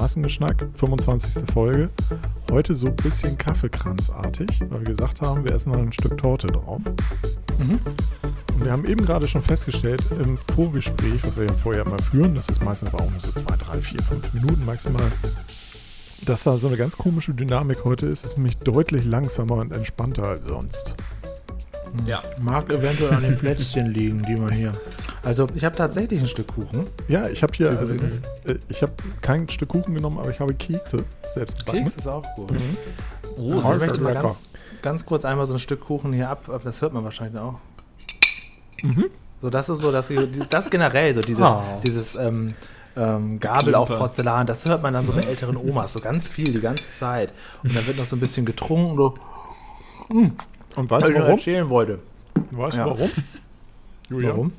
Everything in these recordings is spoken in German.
Massengeschnack, 25. Folge. Heute so ein bisschen Kaffeekranzartig, weil wir gesagt haben, wir essen noch ein Stück Torte drauf. Mhm. Und wir haben eben gerade schon festgestellt, im Vorgespräch, was wir ja vorher mal führen, das ist meistens warum so zwei, drei, vier, fünf Minuten maximal, dass da so eine ganz komische Dynamik heute ist. Es ist nämlich deutlich langsamer und entspannter als sonst. Ja. Mag eventuell an den Plätzchen liegen, die man hier. Also, ich habe tatsächlich ein Stück Kuchen. Ja, ich habe hier, also, Übrigens. äh, ich habe kein Stück Kuchen genommen, aber ich habe Kekse selbst gebacken. Keks ist auch gut. Mhm. Oh, ich möchte mal ganz, ganz kurz einmal so ein Stück Kuchen hier ab, aber das hört man wahrscheinlich auch. Mhm. So, das ist so, dass das generell, so dieses, Oh. dieses ähm, ähm, Gabel auf Klimper. Porzellan, das hört man dann so bei älteren Omas, so ganz viel, die ganze Zeit. Und dann wird noch so ein bisschen getrunken, so, Und weißt was du warum? erzählen wollte. Weißt Ja. du warum? Julia? Warum?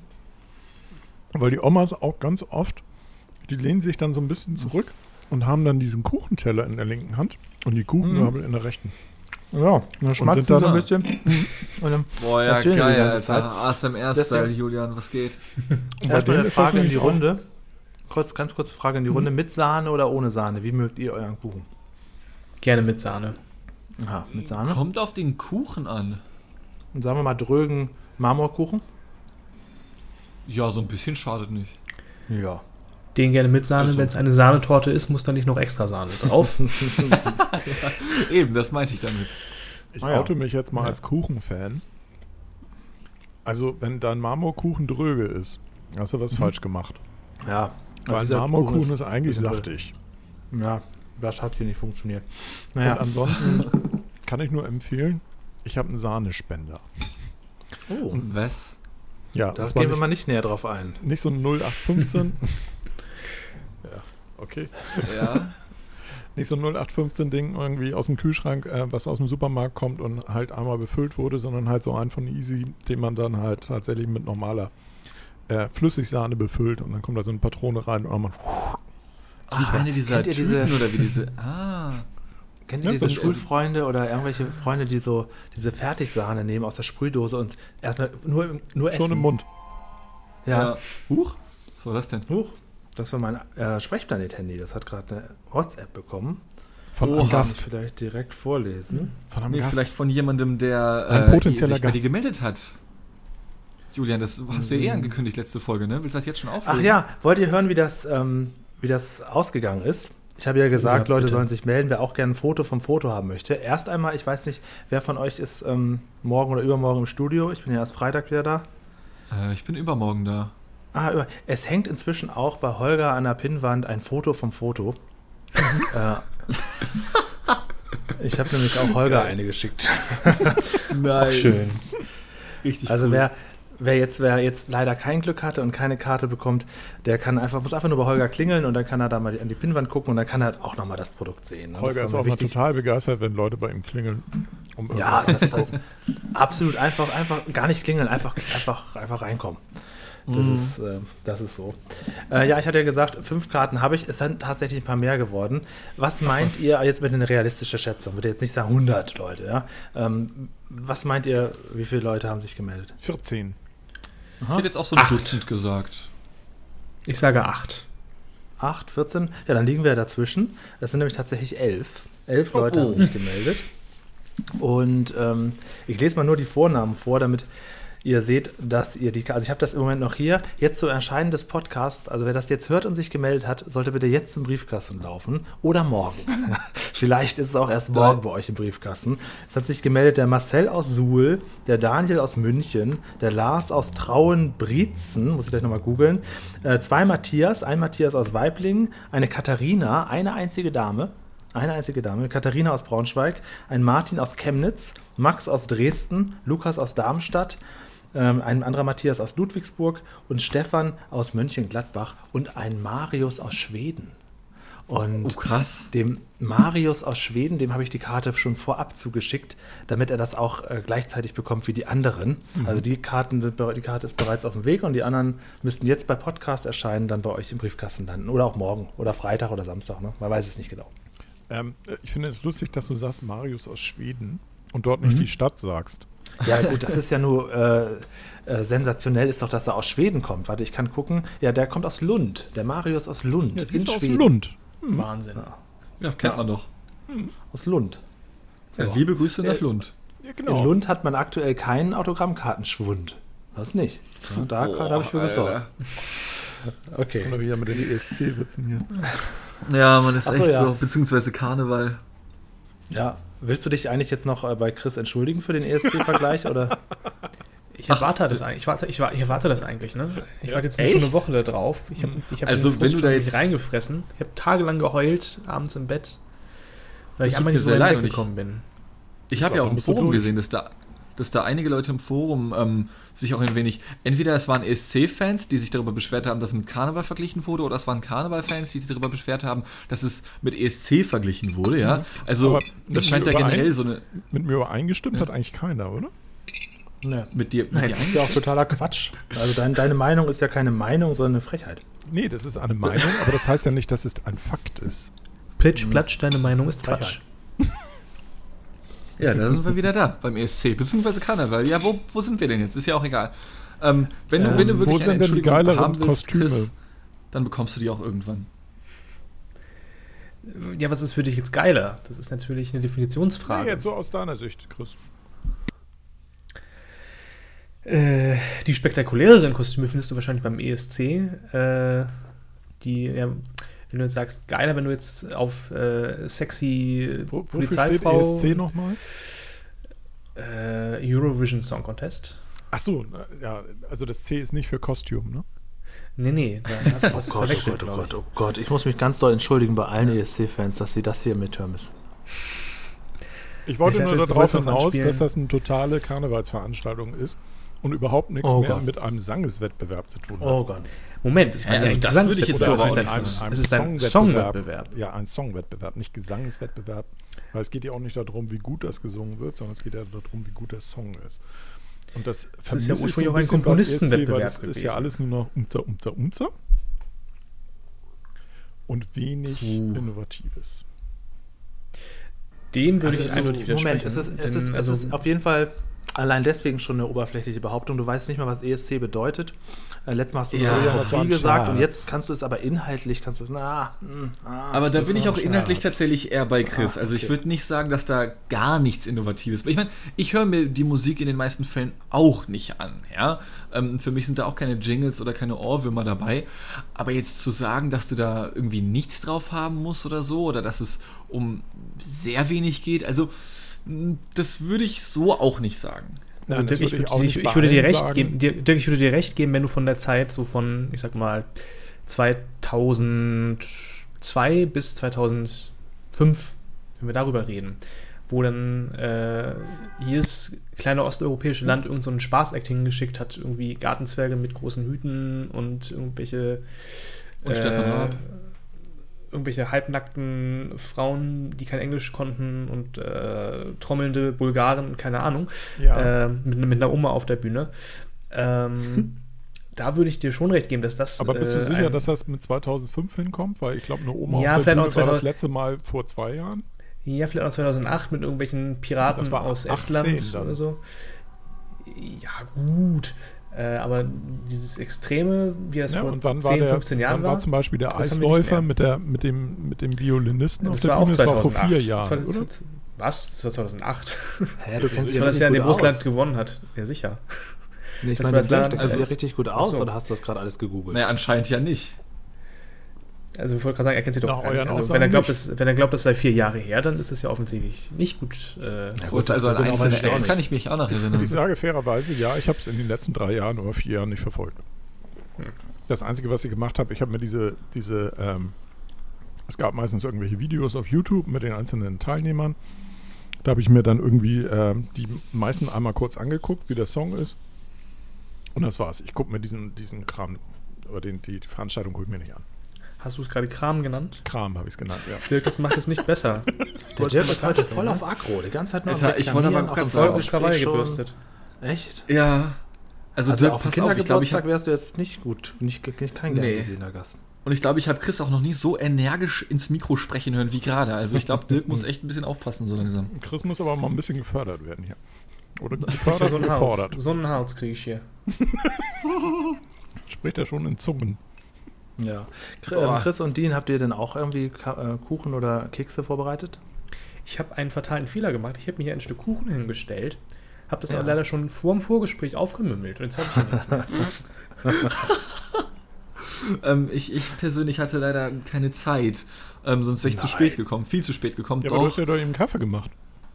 Weil die Omas auch ganz oft, die lehnen sich dann so ein bisschen zurück und haben dann diesen Kuchenteller in der linken Hand und die Kuchengabel in der rechten. Ja, dann schmatzt sind sie so ein bisschen. Und dann Boah, ja, geil, die ganze Alter. ASMR-Style, Julian, was geht? bei erstmal eine Frage in die Runde. Kurz, ganz kurze Frage in die Runde. Mit Sahne oder ohne Sahne? Wie mögt ihr euren Kuchen? Gerne mit Sahne. Aha, mit Sahne. Kommt auf den Kuchen an. Und sagen wir mal drögen Marmorkuchen? Ja, so ein bisschen schadet nicht. Ja. Den gerne mit Sahne. Also- Wenn es eine Sahnetorte ist, muss da nicht noch extra Sahne drauf. Eben, das meinte ich damit. Ich Ah ja. oute mich jetzt mal als Kuchenfan. Also, wenn dein Marmorkuchen dröge ist, hast du was falsch gemacht. Ja. Weil dieser Marmorkuchen Kuchen ist, eigentlich saftig. Ja, das hat hier nicht funktioniert. Und Naja. ansonsten kann ich nur empfehlen, ich habe einen Sahnespender. Oh, Was? Ja, da und gehen wir nicht, mal nicht näher drauf ein. nicht so ein 0815. ja, okay. Ja. Nicht so ein 0815-Ding irgendwie aus dem Kühlschrank, äh, was aus dem Supermarkt kommt und halt einmal befüllt wurde, sondern halt so einen von Easy, den man dann halt tatsächlich mit normaler äh, Flüssigsahne befüllt und dann kommt da so eine Patrone rein und man. Ach, eine dieser Kennt Tüten diese- oder wie diese. Ah. Kennt ihr Ja, diese so- Schulfreunde oder irgendwelche Freunde, die so diese Fertigsahne nehmen aus der Sprühdose und erstmal nur, nur essen? Schon im Mund. Ja. Huch. Was war das denn? Huch, das war mein äh, Sprechplanet-Handy. Das hat gerade eine WhatsApp bekommen. Von Oha. einem Kann Gast. ich vielleicht direkt vorlesen. Von einem Nee, Gast. vielleicht von jemandem, der Ein äh, potenzieller sich bei dir gemeldet hat. Julian, das hast du ja eh angekündigt letzte Folge, ne? Willst du das jetzt schon auflösen? Ach ja, wollt ihr hören, wie das, ähm, wie das ausgegangen ist? Ich habe ja gesagt, Ja, Leute bitte. sollen sich melden, wer auch gerne ein Foto vom Foto haben möchte. Erst einmal, ich weiß nicht, wer von euch ist ähm, morgen oder übermorgen im Studio. Ich bin ja erst Freitag wieder da. Äh, ich bin übermorgen da. Ah, über, es hängt inzwischen auch bei Holger an der Pinnwand ein Foto vom Foto. äh, ich habe nämlich auch Holger eine geschickt. Nice. schön. Richtig Also cool. wer, wer, jetzt, wer jetzt leider kein Glück hatte und keine Karte bekommt, der kann einfach, muss einfach nur bei Holger klingeln und dann kann er da mal an die Pinnwand gucken und dann kann er auch nochmal das Produkt sehen. Holger ist auch total begeistert, wenn Leute bei ihm klingeln. Um Ja, irgendwas das, das absolut einfach, einfach gar nicht klingeln, einfach, einfach, einfach reinkommen. Das, ist, äh, das ist so. Äh, ja, ich hatte ja gesagt, fünf Karten habe ich. Es sind tatsächlich ein paar mehr geworden. Was meint ihr jetzt mit einer realistischen Schätzung? Würde jetzt nicht sagen 100 Leute, ja? Ähm, was meint ihr, wie viele Leute haben sich gemeldet? 14. ich hätte jetzt auch so ein Acht. Dutzend gesagt. Ich sage 8. 8, 14? Ja, dann liegen wir dazwischen. Das sind nämlich tatsächlich elf. Elf Leute oh. haben sich gemeldet. Und ähm, ich lese mal nur die Vornamen vor, damit ihr seht, dass ihr die. Also ich habe das im Moment noch hier. Jetzt zu Erscheinen des Podcasts. Also wer das jetzt hört und sich gemeldet hat, sollte bitte jetzt zum Briefkasten laufen oder morgen. Vielleicht ist es auch erst morgen bei euch im Briefkasten. Es hat sich gemeldet der Marcel aus Suhl, der Daniel aus München, der Lars aus Trauen-Brietzen, muss ich gleich nochmal googeln, äh, zwei Matthias, ein Matthias aus Weiblingen, eine Katharina, eine einzige Dame, eine einzige Dame, Katharina aus Braunschweig, ein Martin aus Chemnitz, Max aus Dresden, Lukas aus Darmstadt, ähm, ein anderer Matthias aus Ludwigsburg und Stefan aus Mönchengladbach und ein Marius aus Schweden. Und Oh, krass. dem Marius aus Schweden, dem habe ich die Karte schon vorab zugeschickt, damit er das auch äh, gleichzeitig bekommt wie die anderen. Also die Karten sind die Karte ist bereits auf dem Weg und die anderen müssten jetzt bei Podcast erscheinen, dann bei euch im Briefkasten landen. Oder auch morgen oder Freitag oder Samstag, ne? Man weiß es nicht genau. Ähm, ich finde es lustig, dass du sagst Marius aus Schweden und dort nicht die Stadt sagst. Ja, gut, das ist ja nur äh, äh, sensationell, ist doch, dass er aus Schweden kommt. Warte, ich kann gucken. Ja, der kommt aus Lund. Der Marius aus Lund. Ja, siehst du, aus Schweden. Lund. Wahnsinn. Ja. Ja, kennt Ja. man doch. Aus Lund. Ja, So. liebe Grüße nach Äh, Lund. Ja, In Lund hat man aktuell keinen Autogrammkartenschwund. Das nicht. Ja, da da habe ich für gesorgt. Okay. Oder wieder mit den ESC-Witzen hier. Ja, man ist Ach so, echt ja. so, beziehungsweise Karneval. Ja, willst du dich eigentlich jetzt noch äh, bei Chris entschuldigen für den ESC-Vergleich? oder? Ich erwarte das eigentlich. Ich warte, ich, ich erwarte das eigentlich, ne? Ich Ja. warte jetzt nicht so eine? Woche da drauf. Ich habe ich hab Also, wenn Frust du da schon jetzt- reingefressen. Ich habe tagelang geheult, abends im Bett. Weil Das ich einmal nicht so sehr leid und weggekommen bin. Ich habe ja auch im Forum gesehen, dass da, dass da einige Leute im Forum ähm, sich auch ein wenig, entweder es waren ESC-Fans, die sich darüber beschwert haben, dass es mit Karneval verglichen wurde, oder es waren Karneval-Fans, die sich darüber beschwert haben, dass es mit ESC verglichen wurde, ja. Also Aber das scheint da generell so eine Mit mir übereingestimmt Ja. hat eigentlich keiner, oder? Nee. mit dir, mit Nein, dir das ist ja auch totaler Quatsch. Also dein, deine Meinung ist ja keine Meinung, sondern eine Frechheit. Nee, das ist eine Meinung, aber das heißt ja nicht, dass es ein Fakt ist. Plitsch, platsch, deine Meinung ist Frechheit. Quatsch. Ja, da sind wir wieder da beim ESC, beziehungsweise Karneval. Ja, wo, wo sind wir denn jetzt? Ist ja auch egal. Ähm, wenn, du, Ähm, wenn du wo wirklich eine Entschuldigung geileren haben willst, Kostüme? Chris, dann bekommst du die auch irgendwann. Ja, was ist für dich jetzt geiler? Das ist natürlich eine Definitionsfrage. Nee, jetzt so aus deiner Sicht, Chris. Äh, die spektakuläreren Kostüme findest du wahrscheinlich beim ESC. Äh, die, ja, wenn du jetzt sagst, geiler, wenn du jetzt auf äh, sexy Wo, wofür steht Polizeifrau ESC nochmal? äh, Eurovision Song Contest. Ach so, na, ja, also das C ist nicht für Kostüm, ne? Nee, nee, da hast du was verwechselt, glaub ich. oh Gott. Ich muss mich ganz doll entschuldigen bei allen ESC-Fans, dass sie das hier mithören müssen. Ich wollte Ich nur darauf hinaus, dass das eine totale Karnevalsveranstaltung ist und überhaupt nichts Oh mehr Gott. mit einem Sangeswettbewerb zu tun hat. Oh Gott. Moment, es war Ja, ja, also ein das würde ich jetzt so es ist ein, sagen. es ist ein Songwettbewerb. Ja, ein Songwettbewerb, nicht Gesangswettbewerb. Weil es geht ja auch nicht darum, wie gut das gesungen wird, sondern es geht ja darum, wie gut der Song ist. Und das, Das ist ja ursprünglich auch ein Komponistenwettbewerb Das ist ja alles nur noch Umzer, Umzer, Umzer. Und wenig Uh. Innovatives. Dem würde Also ich nicht Moment, es ist, es, ist, also, es ist auf jeden Fall allein deswegen schon eine oberflächliche Behauptung. Du weißt nicht mal, was ESC bedeutet. Äh, letztes Mal hast du Ja, war viel ein gesagt und jetzt kannst du es aber inhaltlich, kannst du es, na, hm, ah, Aber da bin ich auch ein inhaltlich tatsächlich eher bei Chris. Ah, Also ich okay. würde nicht sagen, dass da gar nichts Innovatives. Ich meine, ich höre mir die Musik in den meisten Fällen auch nicht an. Ja? Ähm, für mich sind da auch keine Jingles oder keine Ohrwürmer dabei. Aber jetzt zu sagen, dass du da irgendwie nichts drauf haben musst oder so, oder dass es um sehr wenig geht, also mh, das würde ich so auch nicht sagen. Also Dirk, ich, würde ich, ich dir recht sagen. geben, Dirk, Dirk, ich würde dir recht geben, wenn du von der Zeit so von, ich sag mal, 2002 bis 2005, wenn wir darüber reden, wo dann äh, jedes kleine osteuropäische Land irgend so ein Spaßact hingeschickt hat, irgendwie Gartenzwerge mit großen Hüten und irgendwelche Und Stefan Raab. Irgendwelche halbnackten Frauen, die kein Englisch konnten und äh, trommelnde Bulgaren, keine Ahnung Ja. äh, mit, mit einer Oma auf der Bühne. Ähm, da würde ich dir schon recht geben, dass das. Aber bist du äh, sicher, dass das mit 2005 hinkommt? Weil ich glaube, eine Oma Ja, auf der Bühne war das 2000 letzte Mal vor zwei Jahren. Ja, vielleicht auch 2008 mit irgendwelchen Piraten aus 18 Estland dann. oder so. Ja, gut. Äh, aber dieses Extreme, wie das Ja, vor und wann 10, war, der, 15 Jahren wann war zum Beispiel der das Eisläufer mit, der, mit, dem, mit dem Violinisten auf das der war auch Bühne? Das war 2008. vor vier Das Jahren, war- oder? Was? Das war 2008. Hä, du kennst Das war das Jahr, in dem Russland aus. gewonnen hat. Ja, sicher. Nee, ich das meine, war das dich also- richtig gut aus so. oder hast du das gerade alles gegoogelt? Naja, anscheinend ja nicht. Also ich wollte gerade sagen, er kennt sie doch Nach gar nicht. euren Also, wenn, er glaubt, nicht. dass, wenn er glaubt, das sei vier Jahre her, dann ist es ja offensichtlich nicht gut. Äh, Ja, Gut, also so an genau einzelne nicht. kann ich mich auch noch erinnern. Ich sage fairerweise, ja, ich habe es in den letzten drei Jahren oder vier Jahren nicht verfolgt. Das Einzige, was ich gemacht habe, ich habe mir diese, diese ähm, es gab meistens irgendwelche Videos auf YouTube mit den einzelnen Teilnehmern. Da habe ich mir dann irgendwie ähm, die meisten einmal kurz angeguckt, wie der Song ist. Und das war's. Ich gucke mir diesen, diesen Kram, oder den, die, die Veranstaltung gucke ich mir nicht an. Hast du es gerade Kram genannt? Kram habe ich es genannt, ja. Dirk, das macht es nicht besser. Der Dirk ist heute voll auf Aggro, die ganze Zeit nur Alter, ich wollte aber gerade Voll sagen, auf Krawall gebürstet. Echt? Ja. Also, Also Dirk, auf pass auf, ich glaube, ich Kindergeburtstag habe wärst du jetzt nicht gut, nicht, nicht kein gern Nee. gesehener Gast. und ich glaube, ich habe Chris auch noch nie so energisch ins Mikro sprechen hören wie gerade. Also ich glaube, Dirk muss echt ein bisschen aufpassen so langsam. Chris muss aber mal ein bisschen gefördert werden hier. Oder gefördert So oder Haus. gefordert. So ein Haus kriege ich hier. Spricht er schon in Zungen. Ja. Chris, Oh. Und Dean, habt ihr denn auch irgendwie äh, Kuchen oder Kekse vorbereitet? Ich habe einen fatalen Fehler gemacht. Ich habe mir hier ein Stück Kuchen hingestellt, habe das Ja. aber leider schon vor dem Vorgespräch aufgemümmelt und jetzt habe ich ja nichts mehr. Ähm, ich, ich persönlich hatte leider keine Zeit. Ähm, sonst wäre ich zu Nein. spät gekommen, viel zu spät gekommen. Ja, aber du hast ja doch eben Kaffee gemacht.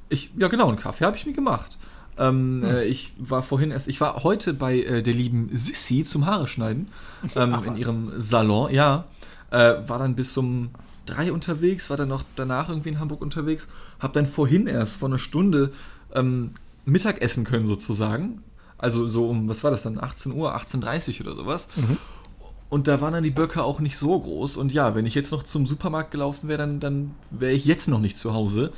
ich, ja genau, einen Kaffee habe ich mir gemacht. Ähm, Hm. äh, ich war vorhin erst, ich war heute bei äh, der lieben Sissy zum Haare schneiden ähm, Ach, in ihrem Salon. Ja, äh, war dann bis um drei unterwegs, war dann noch danach irgendwie in Hamburg unterwegs, hab dann vorhin erst vor einer Stunde ähm, Mittag essen können sozusagen. Also so um, was war das dann, 18 Uhr, 18.30 Uhr oder sowas. Und da waren dann die Böcke auch nicht so groß. Und ja, wenn ich jetzt noch zum Supermarkt gelaufen wäre, dann, dann wäre ich jetzt noch nicht zu Hause.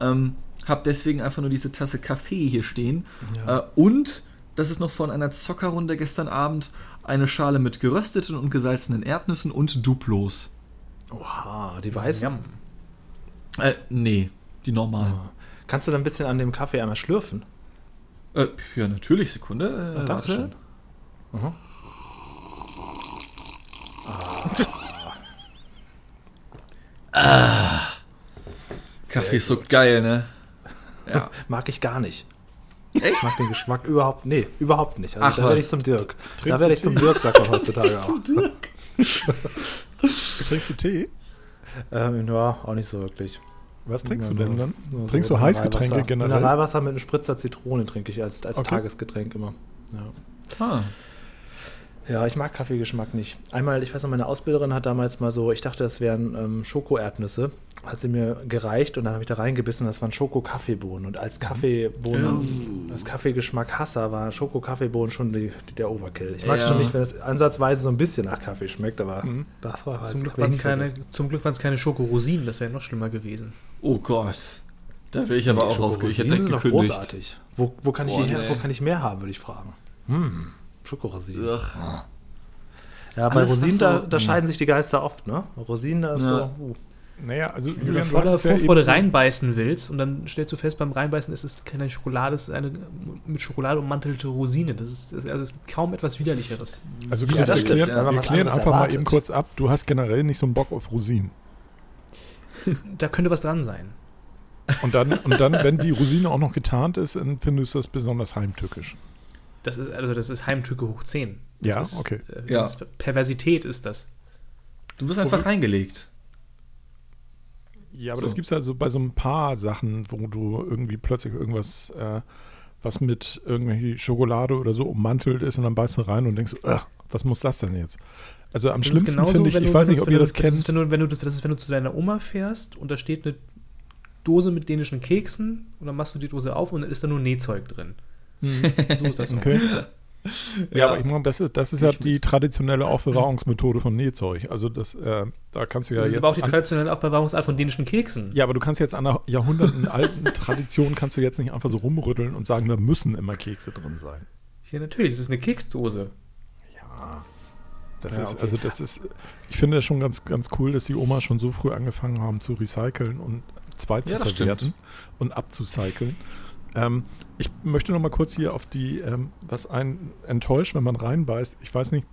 Ähm, hab deswegen einfach nur diese Tasse Kaffee hier stehen. Äh, und das ist noch von einer Zockerrunde gestern Abend eine Schale mit gerösteten und gesalzenen Erdnüssen und Duplos. Oha, die weißen. Äh, nee, die normalen. Kannst du da ein bisschen an dem Kaffee einmal schlürfen? Äh, ja, natürlich, Sekunde. Äh, Ah, Dankeschön. warte. Mhm. Kaffee ist so geil, ne? Ja. Mag ich gar nicht. Ich mag den Geschmack überhaupt, nee, überhaupt nicht. Also Ach, da werde ich zum Dirk. Trinkst da werde ich zum? Dirk, sagt man heutzutage auch. Trinkst du Tee? Ähm, ja, auch nicht so wirklich. Was trinkst Ja, du denn dann? so Trinkst du Heißgetränke generell? Mineralwasser mit einem Spritzer Zitrone trinke ich als, als Okay. Tagesgetränk immer. Ja. Ah. Ja, ich mag Kaffeegeschmack nicht. Einmal, ich weiß noch, meine Ausbilderin hat damals mal so, ich dachte, das wären ähm, Schokoerdnüsse, hat sie mir gereicht und dann habe ich da reingebissen, das waren Schoko-Kaffeebohnen. Und als Kaffeebohnen, als Kaffeegeschmack-Hasser war Schoko-Kaffeebohnen schon die, die, der Overkill. Ich mag Ja. schon nicht, wenn es ansatzweise so ein bisschen nach Kaffee schmeckt, aber Mhm. das war Zum Glück hab ich waren es keine, zum Glück Schokorosinen, das wäre noch schlimmer gewesen. Oh Gott. Da wäre ich aber auch rausgekommen. Ich hätte direkt gekündigt. großartig. Wo, wo, kann ich Boah, nee. wo kann ich mehr haben, würde ich fragen. Hm, Schokorosinen. Ugh. Ja, bei Alles, Rosinen, so- da, da scheiden sich die Geister oft, ne? Rosinen, da ist Ja. so. uh. Naja, also Wenn du voller ja Vorfreude so- reinbeißen willst und dann stellst du fest, beim Reinbeißen ist es keine Schokolade, es ist eine mit Schokolade ummantelte Rosine. Das ist, das, also es ist kaum etwas Widerlicheres. Also Ja, Chris, das wir stimmt, klären, ja, wir klären einfach mal erwartet. eben kurz ab. Du hast generell nicht so einen Bock auf Rosinen. Da könnte was dran sein. Und dann, und dann, wenn die Rosine auch noch getarnt ist, dann findest du das besonders heimtückisch. Das ist, also das ist Heimtücke hoch 10. Das Ja, ist, okay. Äh, Ja. ist Perversität ist das. Du wirst einfach reingelegt. Ja, aber So. das gibt es also bei so ein paar Sachen, wo du irgendwie plötzlich irgendwas, äh, was mit irgendwie Schokolade oder so ummantelt ist und dann beißt du rein und denkst, "Ugh, was muss das denn jetzt? Also am Das ist schlimmsten genauso, finde ich, wenn ich du- weiß nicht, ob wenn ihr du- das Das kennt. ist, wenn du, wenn du, das das ist, wenn du zu deiner Oma fährst und da steht eine Dose mit dänischen Keksen und dann machst du die Dose auf und dann ist da nur Nähzeug drin. So ist das. Okay. Ja, Ja. aber ich meine, das ist, das ist ja die traditionelle Aufbewahrungsmethode von Nähzeug. Also das, äh, da kannst du ja das ist jetzt. aber auch die traditionelle Aufbewahrungsart von dänischen Keksen. ja, aber du kannst jetzt an einer Jahrhunderten alten Tradition kannst du jetzt nicht einfach so rumrütteln und sagen, da müssen immer Kekse drin sein. Hier natürlich, das ist eine Keksdose. Ja. Das Ja, ist, okay. also das ist, ich finde das schon ganz, ganz cool, dass die Oma schon so früh angefangen haben zu recyceln und zwei zu Ja, das verwerten und abzucyceln. Ähm, ich möchte noch mal kurz hier auf die, ähm, was einen enttäuscht, wenn man reinbeißt. Ich weiß nicht,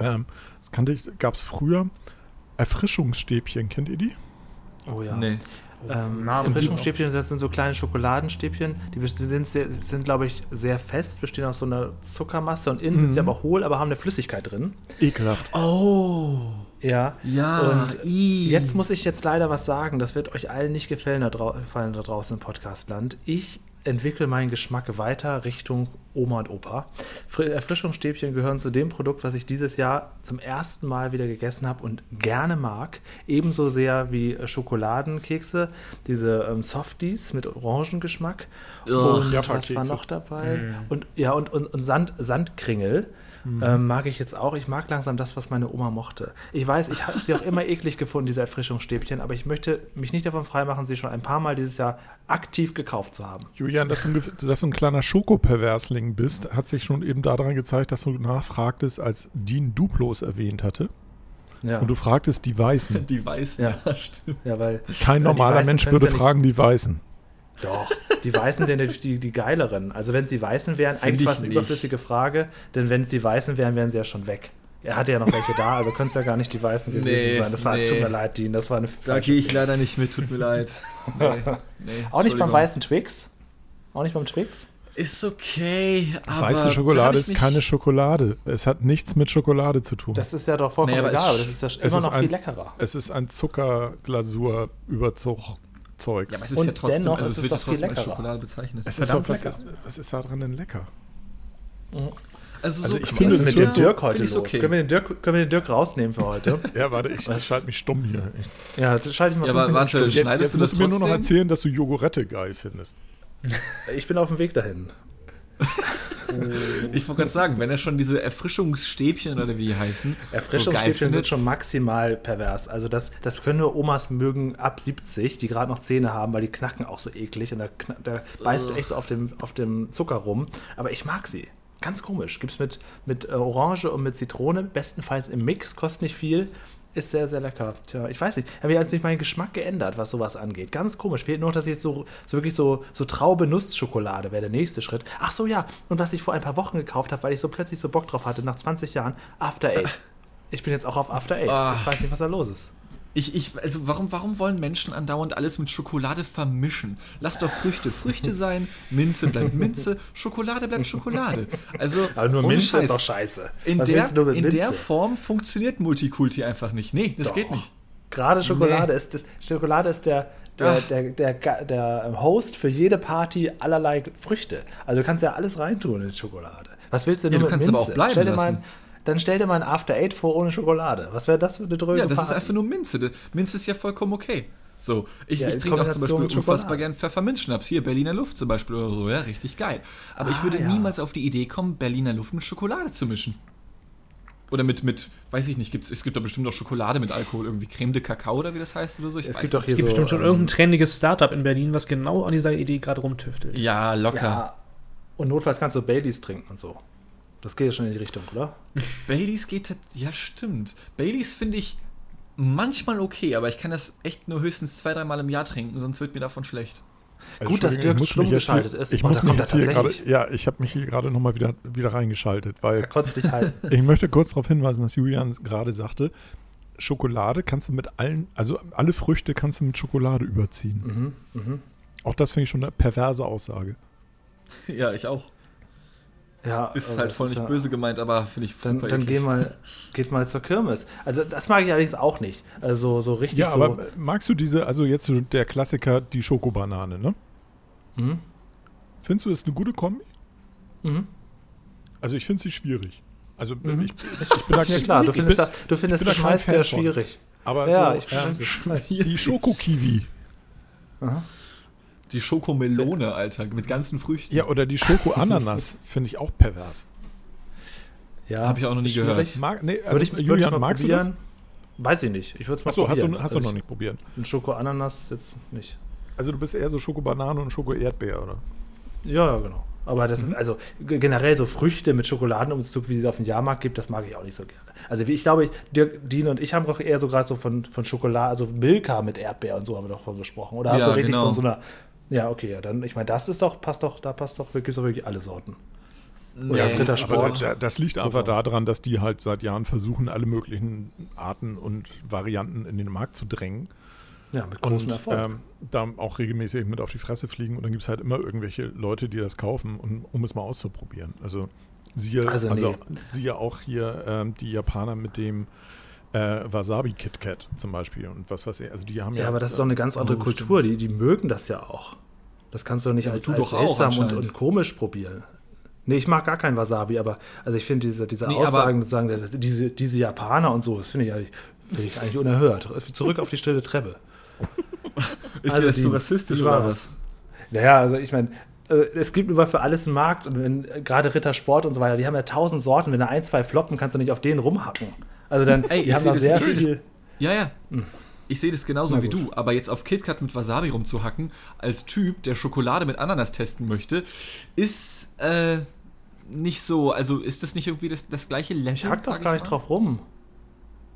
ähm, das kannte ich, gab es früher Erfrischungsstäbchen, kennt ihr die? Oh ja. Nee. Ähm, Namen. Erfrischungsstäbchen, das sind so kleine Schokoladenstäbchen. Die sind, sehr, sind glaube ich, sehr fest, bestehen aus so einer Zuckermasse und innen sind sie Mhm. aber hohl, aber haben eine Flüssigkeit drin. Ekelhaft. Oh. Ja. Ja. Und i. Jetzt muss ich jetzt leider was sagen. Das wird euch allen nicht gefallen da, drau gefallen da draußen im Podcastland. Ich entwickle meinen Geschmack weiter Richtung Oma und Opa. Fri- Erfrischungsstäbchen gehören zu dem Produkt, was ich dieses Jahr zum ersten Mal wieder gegessen habe und gerne mag. Ebenso sehr wie äh, Schokoladenkekse, diese ähm, Softies mit Orangengeschmack. Ugh. und was war noch dabei? Mm. Und ja, und, und, und Sand, Sandkringel. Ähm, mag ich jetzt auch. Ich mag langsam das, was meine Oma mochte. Ich weiß, ich habe sie auch immer eklig gefunden, diese Erfrischungsstäbchen, aber ich möchte mich nicht davon freimachen, sie schon ein paar Mal dieses Jahr aktiv gekauft zu haben. Julian, dass du, dass du ein kleiner Schokoperversling bist, hat sich schon eben daran gezeigt, dass du nachfragtest, als Dean Duplos erwähnt hatte. Ja, Und du fragtest die Weißen. Die Weißen, Ja. ja, stimmt. ja weil Kein normaler Weißen Mensch würde fragen, die Weißen. Doch, die Weißen sind natürlich die, die geileren. Also wenn sie Weißen wären, Find eigentlich ich war es eine nicht. überflüssige Frage, denn wenn sie Weißen wären, wären sie ja schon weg. Er hatte ja noch welche da, also können es ja gar nicht die weißen gewesen Nee, sein. Das war, nee. tut mir leid, Dean, das war eine Da gehe ich leider nicht mit, tut mir leid. Nee, nee, Auch nicht beim weißen Twix? Auch nicht beim Twix? Ist okay, aber. Weiße Schokolade ist keine Schokolade. Es hat nichts mit Schokolade zu tun. Das ist ja doch vollkommen Nee, aber egal, es- aber das ist ja es immer ist noch ein, viel leckerer. Es ist ein Zuckerglasur-Überzeugs. Ja, aber es ist Und ja trotzdem, dennoch also ist es es wird ja trotzdem als. Schokolade bezeichnet. es ist doch, was, lecker. ist, was ist daran denn lecker? Also, Also ich Was finde, mit dem so- Dirk heute los? okay. Können, wir den Dirk, können wir den Dirk rausnehmen für heute? Ja, warte, ich, ich schalte mich stumm hier. Ich, ja, das schalte ich mal Ja, aber warte, stumm. jetzt schneidest jetzt du musst das du mir nur noch trotzdem? erzählen, dass du Jogurette geil findest. Ich bin auf dem Weg dahin. Ich wollte gerade sagen, wenn er schon diese Erfrischungsstäbchen oder wie die heißen, so geil Erfrischungsstäbchen sind findet, schon maximal pervers. Also das, das können nur Omas mögen ab 70, die gerade noch Zähne haben, weil die knacken auch so eklig und da, da beißt du echt so auf dem, auf dem Zucker rum. Aber ich mag sie. Ganz komisch. Gibt es mit, mit äh, Orange und mit Zitrone, bestenfalls im Mix, kostet nicht viel. Ist sehr, sehr lecker. Tja, ich weiß nicht. Habe ich jetzt meinen Geschmack geändert, was sowas angeht. Ganz komisch. Fehlt nur, noch, dass ich jetzt so, so wirklich so, so Traube-Nuss-Schokolade wäre der nächste Schritt. Ach so, ja. Und was ich vor ein paar Wochen gekauft habe, weil ich so plötzlich so Bock drauf hatte, nach 20 Jahren, After Eight. Ich bin jetzt auch auf After Eight. Ah. Ich weiß nicht, was da los ist. Ich, ich, also warum, warum wollen Menschen andauernd alles mit Schokolade vermischen? Lass doch Früchte Früchte sein, Minze bleibt Minze, Schokolade bleibt Schokolade. Also, Aber nur Minze Scheiß. ist doch scheiße. In, der, in der Form funktioniert Multikulti einfach nicht. Nee, das Doch. geht nicht. Gerade Schokolade Nee. ist das, Schokolade ist der, der, der, der, der, der Host für jede Party allerlei Früchte. Also du kannst ja alles reintun in Schokolade. Was willst du Ja, nur du kannst aber Minze? auch bleiben stell dir lassen. Mal dann stell dir mal ein After Eight vor ohne Schokolade. Was wäre das für eine dröge Ja, das ist Party? einfach nur Minze. Minze ist ja vollkommen okay. So, ich, Ja, ich in trinke auch zum Beispiel unfassbar gern Pfefferminzschnaps. Hier, Berliner Luft zum Beispiel oder so, ja, richtig geil. Aber ich Ah, würde ja. niemals auf die Idee kommen, Berliner Luft mit Schokolade zu mischen. Oder mit, mit weiß ich nicht, gibt's, es gibt doch bestimmt auch Schokolade mit Alkohol, irgendwie Creme de Kakao oder wie das heißt oder so. Ich Es weiß gibt doch hier Es gibt so, bestimmt schon ähm, irgendein trendiges Startup in Berlin, was genau an dieser Idee gerade rumtüftelt. Ja, locker. Ja. Und notfalls kannst du Baileys trinken und so. Das geht ja schon in die Richtung, oder? Baileys geht, tat- ja stimmt. Baileys finde ich manchmal okay, aber ich kann das echt nur höchstens zwei, dreimal im Jahr trinken, sonst wird mir davon schlecht. Gut, dass Dirk stumm mich jetzt hier- geschaltet ist. Ich muss mich er hier gerade, tatsächlich. ja, ich habe mich hier gerade nochmal wieder, wieder reingeschaltet, weil konnte dich halten. ich möchte kurz darauf hinweisen, dass Julian gerade sagte, Schokolade kannst du mit allen, also alle Früchte kannst du mit Schokolade überziehen. mhm, mhm. Auch das finde ich schon eine perverse Aussage. Ja, ich auch. Ja, Ist aber halt voll nicht ja- böse gemeint, aber finde ich Dann, super dann eklig. geh mal, geht mal zur Kirmes. Also das mag ich allerdings auch nicht. Also so richtig Ja, so. aber magst du diese, also jetzt der Klassiker, die Schokobanane, ne? Mhm. Findest du das eine gute Kombi? Mhm. Also ich finde sie schwierig. Also Mhm. ich, ich bin da Ja klar, du findest, bin, da, du findest das meiste ja schwierig. aber ja, so, ich es. die Schokokiwi. Aha. Die Schokomelone, Alter, mit ganzen Früchten. Ja, oder die Schokoananas finde ich auch pervers. Ja, Hab ich auch noch nie gehört. schwierig. Mag, nee, also Würde ich, würde ich Julian, mal magst du das? probieren? Weiß ich nicht. Ich würde es mal Achso, hast probieren. du, hast du Also noch ich- nicht probiert. Ein Schoko-Ananas jetzt nicht. Also du bist eher so Schokobanane und Schoko-Erdbeer, oder? Ja, ja, genau. Aber das, Mhm. also generell so Früchte mit Schokoladenumzug, wie es auf dem Jahrmarkt gibt, das mag ich auch nicht so gerne. Also wie ich glaube, ich, Dirk, Dean und ich haben doch eher so gerade so von, von Schokolade, also Milka mit Erdbeer und so haben wir doch von gesprochen. Oder hast Ja, du richtig genau. von so einer. Ja, okay, ja, dann, ich meine, das ist doch, passt doch, da passt doch, gibt es doch wirklich alle Sorten. Oder das Rittersport. Aber da, das liegt einfach daran, dass die halt seit Jahren versuchen, alle möglichen Arten und Varianten in den Markt zu drängen. Ja, mit großem Und Erfolg. ähm, da auch regelmäßig mit auf die Fresse fliegen. Und dann gibt es halt immer irgendwelche Leute, die das kaufen, um, um es mal auszuprobieren. Also siehe, Also also, nee. siehe auch hier ähm, die Japaner mit dem äh, Wasabi Kit Kat zum Beispiel und was weiß ich. Also die haben ja. ja, aber das ist doch eine ganz andere oh, Kultur. Die, die mögen das ja auch. Das kannst du doch nicht Ja, als, du als doch auch seltsam und, und komisch probieren. Nee, ich mag gar kein Wasabi, aber also ich finde diese, diese Nee, Aussagen, sozusagen, das, diese, diese Japaner und so, das finde ich, eigentlich- finde ich eigentlich unerhört. Zurück auf die stille Treppe. Ist Also das die- so rassistisch oder das. was? Naja, also ich meine, äh, es gibt immer für alles einen Markt und wenn äh, gerade Rittersport und so weiter, die haben ja tausend Sorten, wenn da ein, zwei floppen, kannst du nicht auf denen rumhacken. Also dann, Ey, die ich haben da das- sehr viel. Ja, ja. Ich sehe das genauso Hm. Na wie du, aber jetzt auf KitKat mit Wasabi rumzuhacken, als Typ, der Schokolade mit Ananas testen möchte, ist äh, nicht so. Also ist das nicht irgendwie das, das gleiche Level? Ich hack doch gar nicht mal? drauf rum.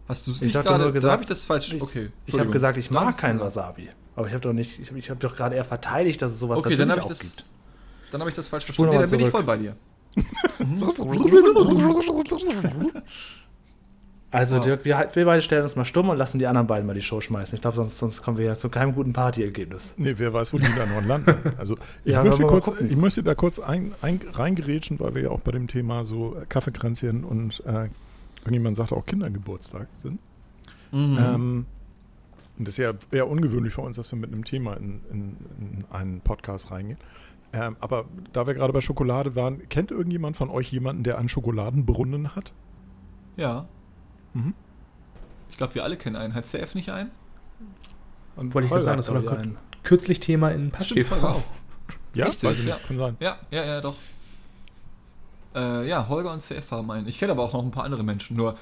Hast du es Ich nicht gerade? gesagt- habe ich das falsch. Ich- okay. Ich habe gesagt, ich mag kein. Wasabi. Aber ich habe doch nicht, ich habe hab doch gerade eher verteidigt, dass es sowas Okay, dann natürlich habe ich auch das. gibt. Dann habe ich das falsch verstanden. Nee, dann bin ich voll bei dir. Also Wow. Dirk, wir, wir beide stellen uns mal stumm und lassen die anderen beiden mal die Show schmeißen. Ich glaube, sonst, sonst kommen wir ja zu keinem guten Partyergebnis. Nee, wer weiß, wo die da noch landen. Also ich, Ja, möchte, kurz, ich möchte da kurz ein, ein, reingerätschen, weil wir ja auch bei dem Thema so Kaffeekränzchen und äh, irgendjemand sagte auch Kindergeburtstag sind. Mhm. Ähm, und das ist ja eher ungewöhnlich für uns, dass wir mit einem Thema in, in, in einen Podcast reingehen. Ähm, aber da wir gerade bei Schokolade waren, kennt irgendjemand von euch jemanden, der einen Schokoladenbrunnen hat? ja. Mhm. Ich glaube, wir alle kennen einen. Hat CF nicht einen? Und Wollte ich gerade sagen, das war doch. Kürzlich Thema in Stimmt, auch. Ja, Richtig, weiß ich nicht. ja. Kann sein. Ja, ja, ja, doch. Äh, ja, Holger und CF haben einen. Ich kenne aber auch noch ein paar andere Menschen. Nur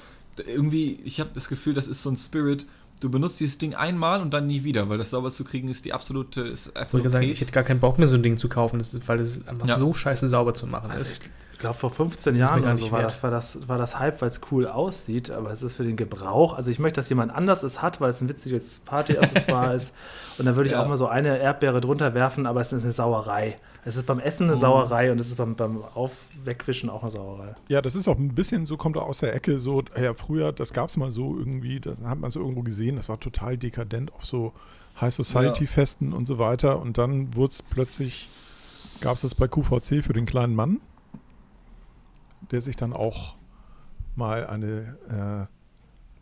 irgendwie, ich habe das Gefühl, das ist so ein Spirit. Du benutzt dieses Ding einmal und dann nie wieder, weil das sauber zu kriegen ist die absolute. Ist einfach Ich wollte nur sagen, ich hätte gar keinen Bock mehr, so ein Ding zu kaufen, das ist, weil es einfach Ja. so scheiße sauber zu machen Also ist. Ich glaube, vor 15 Das ist Jahren oder so war wert. das, war, das, war das Hype, weil es cool aussieht, aber es ist für den Gebrauch. Also ich möchte, dass jemand anders es hat, weil es ein witziges Partyaccessoire ist. Und dann würde ich Ja. auch mal so eine Erdbeere drunter werfen, aber es ist eine Sauerei. Es ist beim Essen eine Mhm. Sauerei und es ist beim, beim Aufwegwischen auch eine Sauerei. Ja, das ist auch ein bisschen, so kommt er aus der Ecke, so, ja, früher, das gab es mal so irgendwie, das hat man so irgendwo gesehen, das war total dekadent auf so High Society-Festen und so weiter. Und dann wurde es plötzlich, gab es das bei QVC für den kleinen Mann, der sich dann auch mal eine,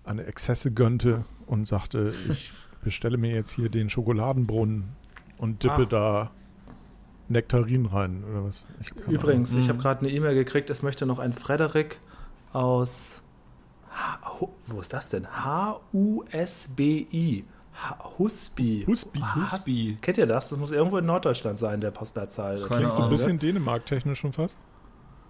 äh, eine Exzesse gönnte und sagte, ich bestelle mir jetzt hier den Schokoladenbrunnen und dippe Ah. da Nektarin rein oder was. Ich keine Ahnung. Übrigens, ich Mhm. habe gerade eine E-Mail gekriegt, es möchte noch ein Frederik aus. H wo ist das denn? H-U-S-B-I. Husby. Husby, Husby. Kennt ihr das? Das muss irgendwo in Norddeutschland sein, der Postleitzahl. Keine Klingt so ein bisschen Dänemark-technisch schon fast.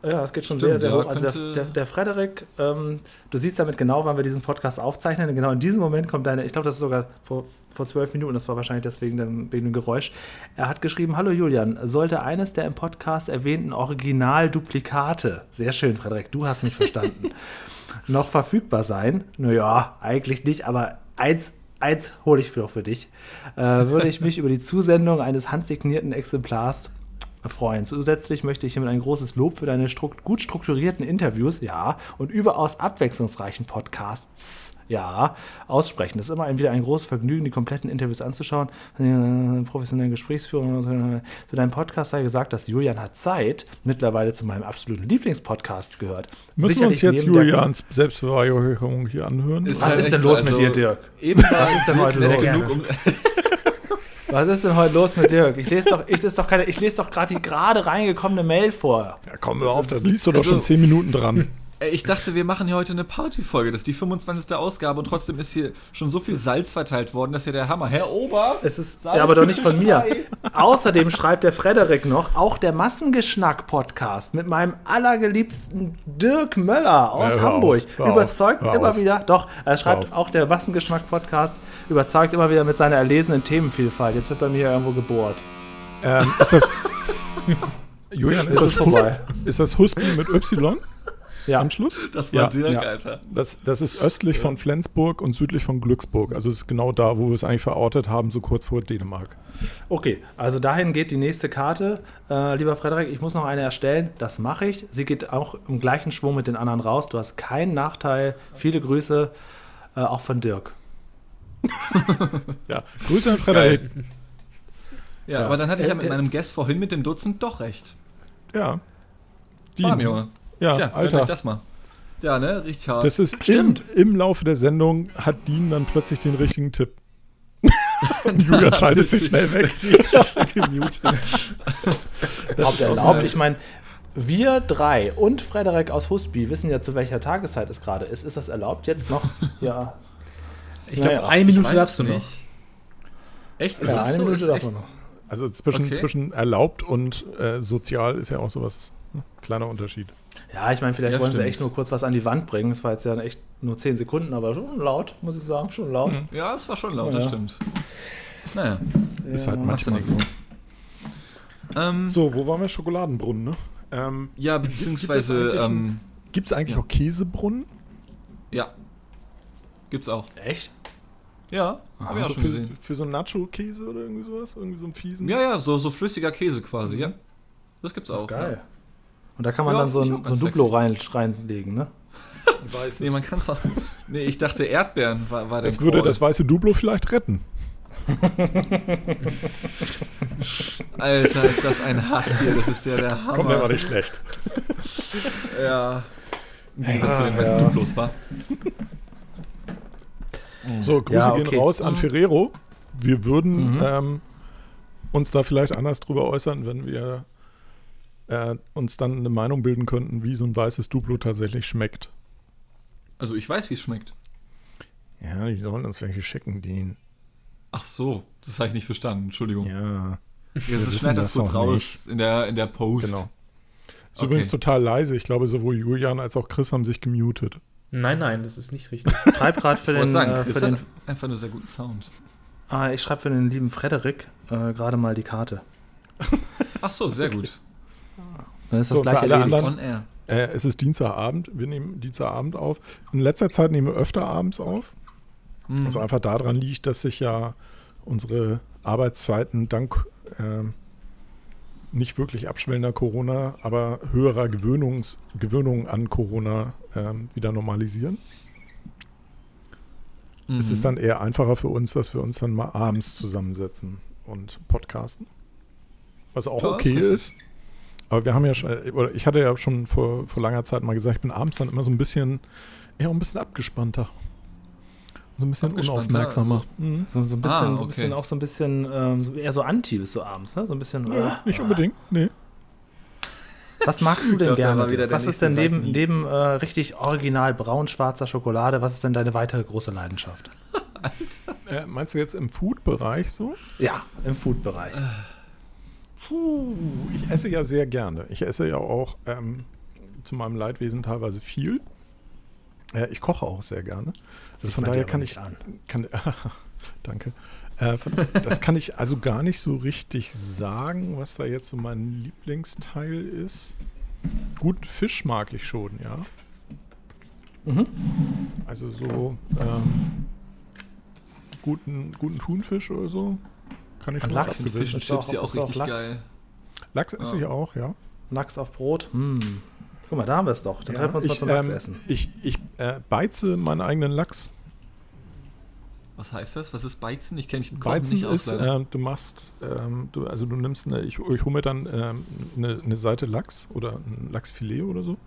Ja, das geht schon Stimmt, sehr, sehr ja, hoch. Also der, der, der Frederik, ähm, du siehst damit genau, wann wir diesen Podcast aufzeichnen. Genau in diesem Moment kommt deine, ich glaube, das ist sogar vor, vor zwölf Minuten, das war wahrscheinlich deswegen dem, wegen dem Geräusch. Er hat geschrieben, hallo Julian, sollte eines der im Podcast erwähnten Originalduplikate, sehr schön, Frederik, du hast mich verstanden, noch verfügbar sein? Naja, eigentlich nicht, aber eins, eins hole ich noch für dich. Äh, würde ich mich über die Zusendung eines handsignierten Exemplars freuen. Zusätzlich möchte ich hiermit ein großes Lob für deine strukt gut strukturierten Interviews, ja, und überaus abwechslungsreichen Podcasts, ja, aussprechen. Das ist immer ein, wieder ein großes Vergnügen, die kompletten Interviews anzuschauen. Äh, professionellen Gesprächsführung. und so. Zu deinem Podcast sei gesagt, dass Julian hat Zeit mittlerweile zu meinem absoluten Lieblingspodcast gehört. Müssen wir uns Sicherlich jetzt Julians Selbstbeweihräucherung hier anhören? Ist Was halt ist denn los so, mit also dir, Dirk? Eben Was ist denn heute los? genug, um, Was ist denn heute los mit Dirk? Ich lese doch, ich lese doch keine, ich lese doch gerade die gerade reingekommene Mail vor. ja, komm, hör auf, da liest du doch also- schon zehn Minuten dran. Ey, Ich dachte, wir machen hier heute eine Partyfolge. Das ist die 25. Ausgabe und trotzdem ist hier schon so viel Salz verteilt worden. Das ist ja der Hammer. Herr Ober! Es ist, Salz ja, aber doch nicht von mir. Außerdem schreibt der Frederik noch, auch der Massengeschnack-Podcast mit meinem allergeliebsten Dirk Möller aus Ja, Hamburg auf, auf, überzeugt hör immer auf. wieder, doch, er schreibt auf. auch der Massengeschnack-Podcast überzeugt immer wieder mit seiner erlesenen Themenvielfalt. Jetzt wird bei mir irgendwo gebohrt. ähm, ist das. Julian, ist Es das, ist vorbei. ist das Husby mit Y Ja, am Schluss? Das war Ja, Dirk, ja. Alter. Das, das ist östlich von Flensburg und südlich von Glücksburg. Also es ist genau da, wo wir es eigentlich verortet haben, so kurz vor Dänemark. okay. Also dahin geht die nächste Karte. Äh, lieber Frederik, ich muss noch eine erstellen. Das mache ich. Sie geht auch im gleichen Schwung mit den anderen raus. Du hast keinen Nachteil. Viele Grüße, äh, auch von Dirk. Ja, Grüße an Frederik. Ja, Ja. aber dann hatte ich ja Äh, mit äh, meinem Guest vorhin mit dem Dutzend doch recht. Ja. Die, Bam, Junge. Ja, Tja, Alter. euch das mal. Ja, ne? Richtig hart. Das ist im, Stimmt. im Laufe der Sendung hat Dean dann plötzlich den richtigen Tipp. Und Julian schaltet sich schnell weg. gemutet. Ob ist erlaubt. Ich meine, wir drei und Frederik aus Husby wissen ja, zu welcher Tageszeit es gerade ist. Ist das erlaubt jetzt noch? ja. Ich glaube, Naja, eine Ich Minute darfst du es noch. Echt? Ist ja das eine so? Minute darf man noch. Also zwischen, Okay. zwischen erlaubt und äh, sozial ist ja auch sowas. Ne? Kleiner Unterschied. Ja, ich meine, vielleicht Ja, wollen sie stimmt. echt nur kurz was an die Wand bringen. Das war jetzt ja echt nur 10 Sekunden, aber schon laut, muss ich sagen. Schon laut. Ja, es war schon laut, Ja. das stimmt. Naja, Ist halt manchmal nichts. so. Ähm, So, wo waren wir? Schokoladenbrunnen, ne? Ähm, ja, Gibt- gibt es beziehungsweise, eigentlich ähm, Gibt es eigentlich Ja. auch Käsebrunnen? ja. Gibt's auch. Echt? Ja, hab ich auch so schon für, gesehen. für so Nacho-Käse oder irgendwie sowas? Irgendwie so einen fiesen? Ja, ja, so, so flüssiger Käse quasi, ja. Das gibt's auch. Geil. Und da kann man Ja, dann so ein, so ein Duplo rein, reinlegen, ne? Weiß Nee, man kann's auch. Nee, ich dachte Erdbeeren war, war der Das würde das weiße Duplo vielleicht retten. Alter, ist das ein Hass hier. Das ist ja der Hammer. Komm, der war nicht schlecht. Ja. Im Gegensatz zu den Ja. weißen Duplos war. So, Grüße Ja, okay. gehen raus an Ferrero. Wir würden Mhm. ähm, uns da vielleicht anders drüber äußern, wenn wir äh, uns dann eine Meinung bilden könnten, wie so ein weißes Duplo tatsächlich schmeckt. Also ich weiß, wie es schmeckt. Ja, die sollen uns welche schicken, Dean. Ach so, das habe ich nicht verstanden. Entschuldigung. Ja, Ja, schneid das das kurz raus in der, in der Post. genau. Ist Okay. übrigens total leise. Ich glaube, sowohl Julian als auch Chris haben sich gemutet. Nein, nein, das ist nicht richtig. Schreib gerade für Ich den, sagen, äh, für den einfach nur sehr guten Sound. ah, ich schreibe für den lieben Frederik äh, gerade mal die Karte. Ach so, sehr gut. Dann ist So, das gleich für alle erledigt. anderen- On air. Äh, es ist Dienstagabend. Wir nehmen Dienstagabend auf. In letzter Zeit nehmen wir öfter abends auf. Hm. Was einfach daran liegt, dass sich ja unsere Arbeitszeiten dank ähm, nicht wirklich abschwellender Corona, aber höherer Gewöhnungs Gewöhnung an Corona ähm, wieder normalisieren. Mhm. Es ist dann eher einfacher für uns, dass wir uns dann mal abends zusammensetzen und podcasten. Was auch Ja, okay ist ist. Aber wir haben ja schon, oder ich hatte ja schon vor, vor langer Zeit mal gesagt, ich bin abends dann immer so ein bisschen, eher ein bisschen abgespannter. So ein bisschen unaufmerksamer. also- Mhm. So, so ein bisschen, Ah, so ein okay. bisschen auch so ein bisschen ähm, eher so anti bist du abends, ne? So ein bisschen. äh, Nicht unbedingt, nee. Was magst du denn glaub, gerne? was ist denn neben, neben äh, richtig original braun-schwarzer Schokolade, was ist denn deine weitere große Leidenschaft? Äh, meinst du jetzt im Food-Bereich so? Ja, im Food-Bereich. Puh, ich esse ja sehr gerne. Ich esse ja auch ähm, zu meinem Leidwesen teilweise viel. Äh, ich koche auch sehr gerne. Also von daher kann ich. an. Kann, danke. Äh, von, das kann ich also gar nicht so richtig sagen, was da jetzt so mein Lieblingsteil ist. Gut, Fisch mag ich schon, ja. Mhm. Also so ähm, guten, guten Thunfisch oder so. Kann ich schon Lachs? was Fish abgewinnen. and Ist auch- Chips ja auch richtig Lachs? geil. Lachs esse Ja. ich auch, ja. Lachs auf Brot. Hm. Guck mal, da haben wir es doch. Dann Ja, treffen wir uns mal ich, zum Lachs ähm, essen. Ich, ich äh, beize meinen eigenen Lachs. Was heißt das? Was ist Beizen? Ich kenne mich im Kochen Beizen nicht aus, ist, ähm, du machst, ähm, du, also du nimmst eine, ich, ich hole mir dann ähm, eine, eine Seite Lachs oder ein Lachsfilet oder so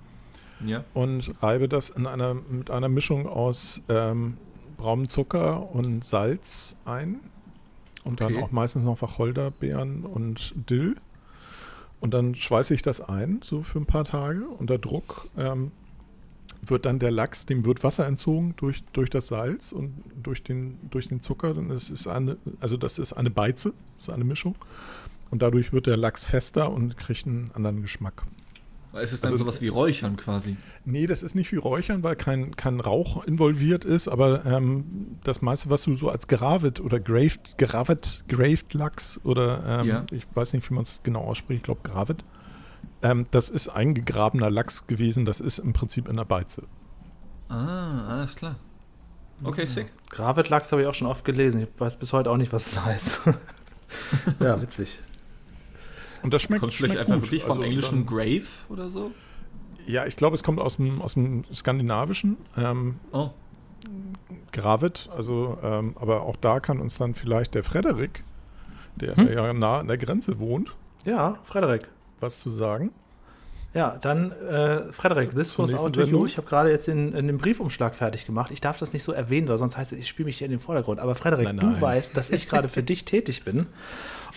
ja. und reibe das in einer, mit einer Mischung aus ähm, braunem Zucker und Salz ein und dann Okay. auch meistens noch Wacholderbeeren und Dill. Und dann schweiße ich das ein, so für ein paar Tage. Unter Druck ähm, wird dann der Lachs, dem wird Wasser entzogen durch, durch das Salz und durch den, durch den Zucker. Und es ist eine, also das ist eine Beize, das ist eine Mischung. Und dadurch wird der Lachs fester und kriegt einen anderen Geschmack. Es ist dann Also- sowas wie Räuchern quasi. Nee, das ist nicht wie Räuchern, weil kein, kein Rauch involviert ist, aber ähm, das meiste, was du so als Gravit oder Graved, Gravit, Graved Lachs oder ähm, Ja. ich weiß nicht, wie man es genau ausspricht, ich glaube Gravit, ähm, das ist eingegrabener Lachs gewesen, das ist im Prinzip in der Beize. Ah, alles klar. Okay, sick. Gravet-Lachs habe ich auch schon oft gelesen. Ich weiß bis heute auch nicht, was es heißt. ja, witzig. Und das schmeckt, Kommt vielleicht schmeckt einfach gut. wirklich vom Also englischen dann- Grave oder so? Ja, ich glaube, es kommt aus dem, aus dem Skandinavischen. Ähm, Oh, Gravit, also, ähm, aber auch da kann uns dann vielleicht der Frederik, der Hm? ja nah an der Grenze wohnt, Ja, Frederik. was zu sagen. Ja, dann, äh, Frederik, this was out to you. Ich habe gerade jetzt den, den Briefumschlag fertig gemacht. Ich darf das nicht so erwähnen, weil sonst heißt es, ich spiele mich hier in den Vordergrund. Aber Frederik, Nein, du nein. weißt, dass ich gerade für dich tätig bin.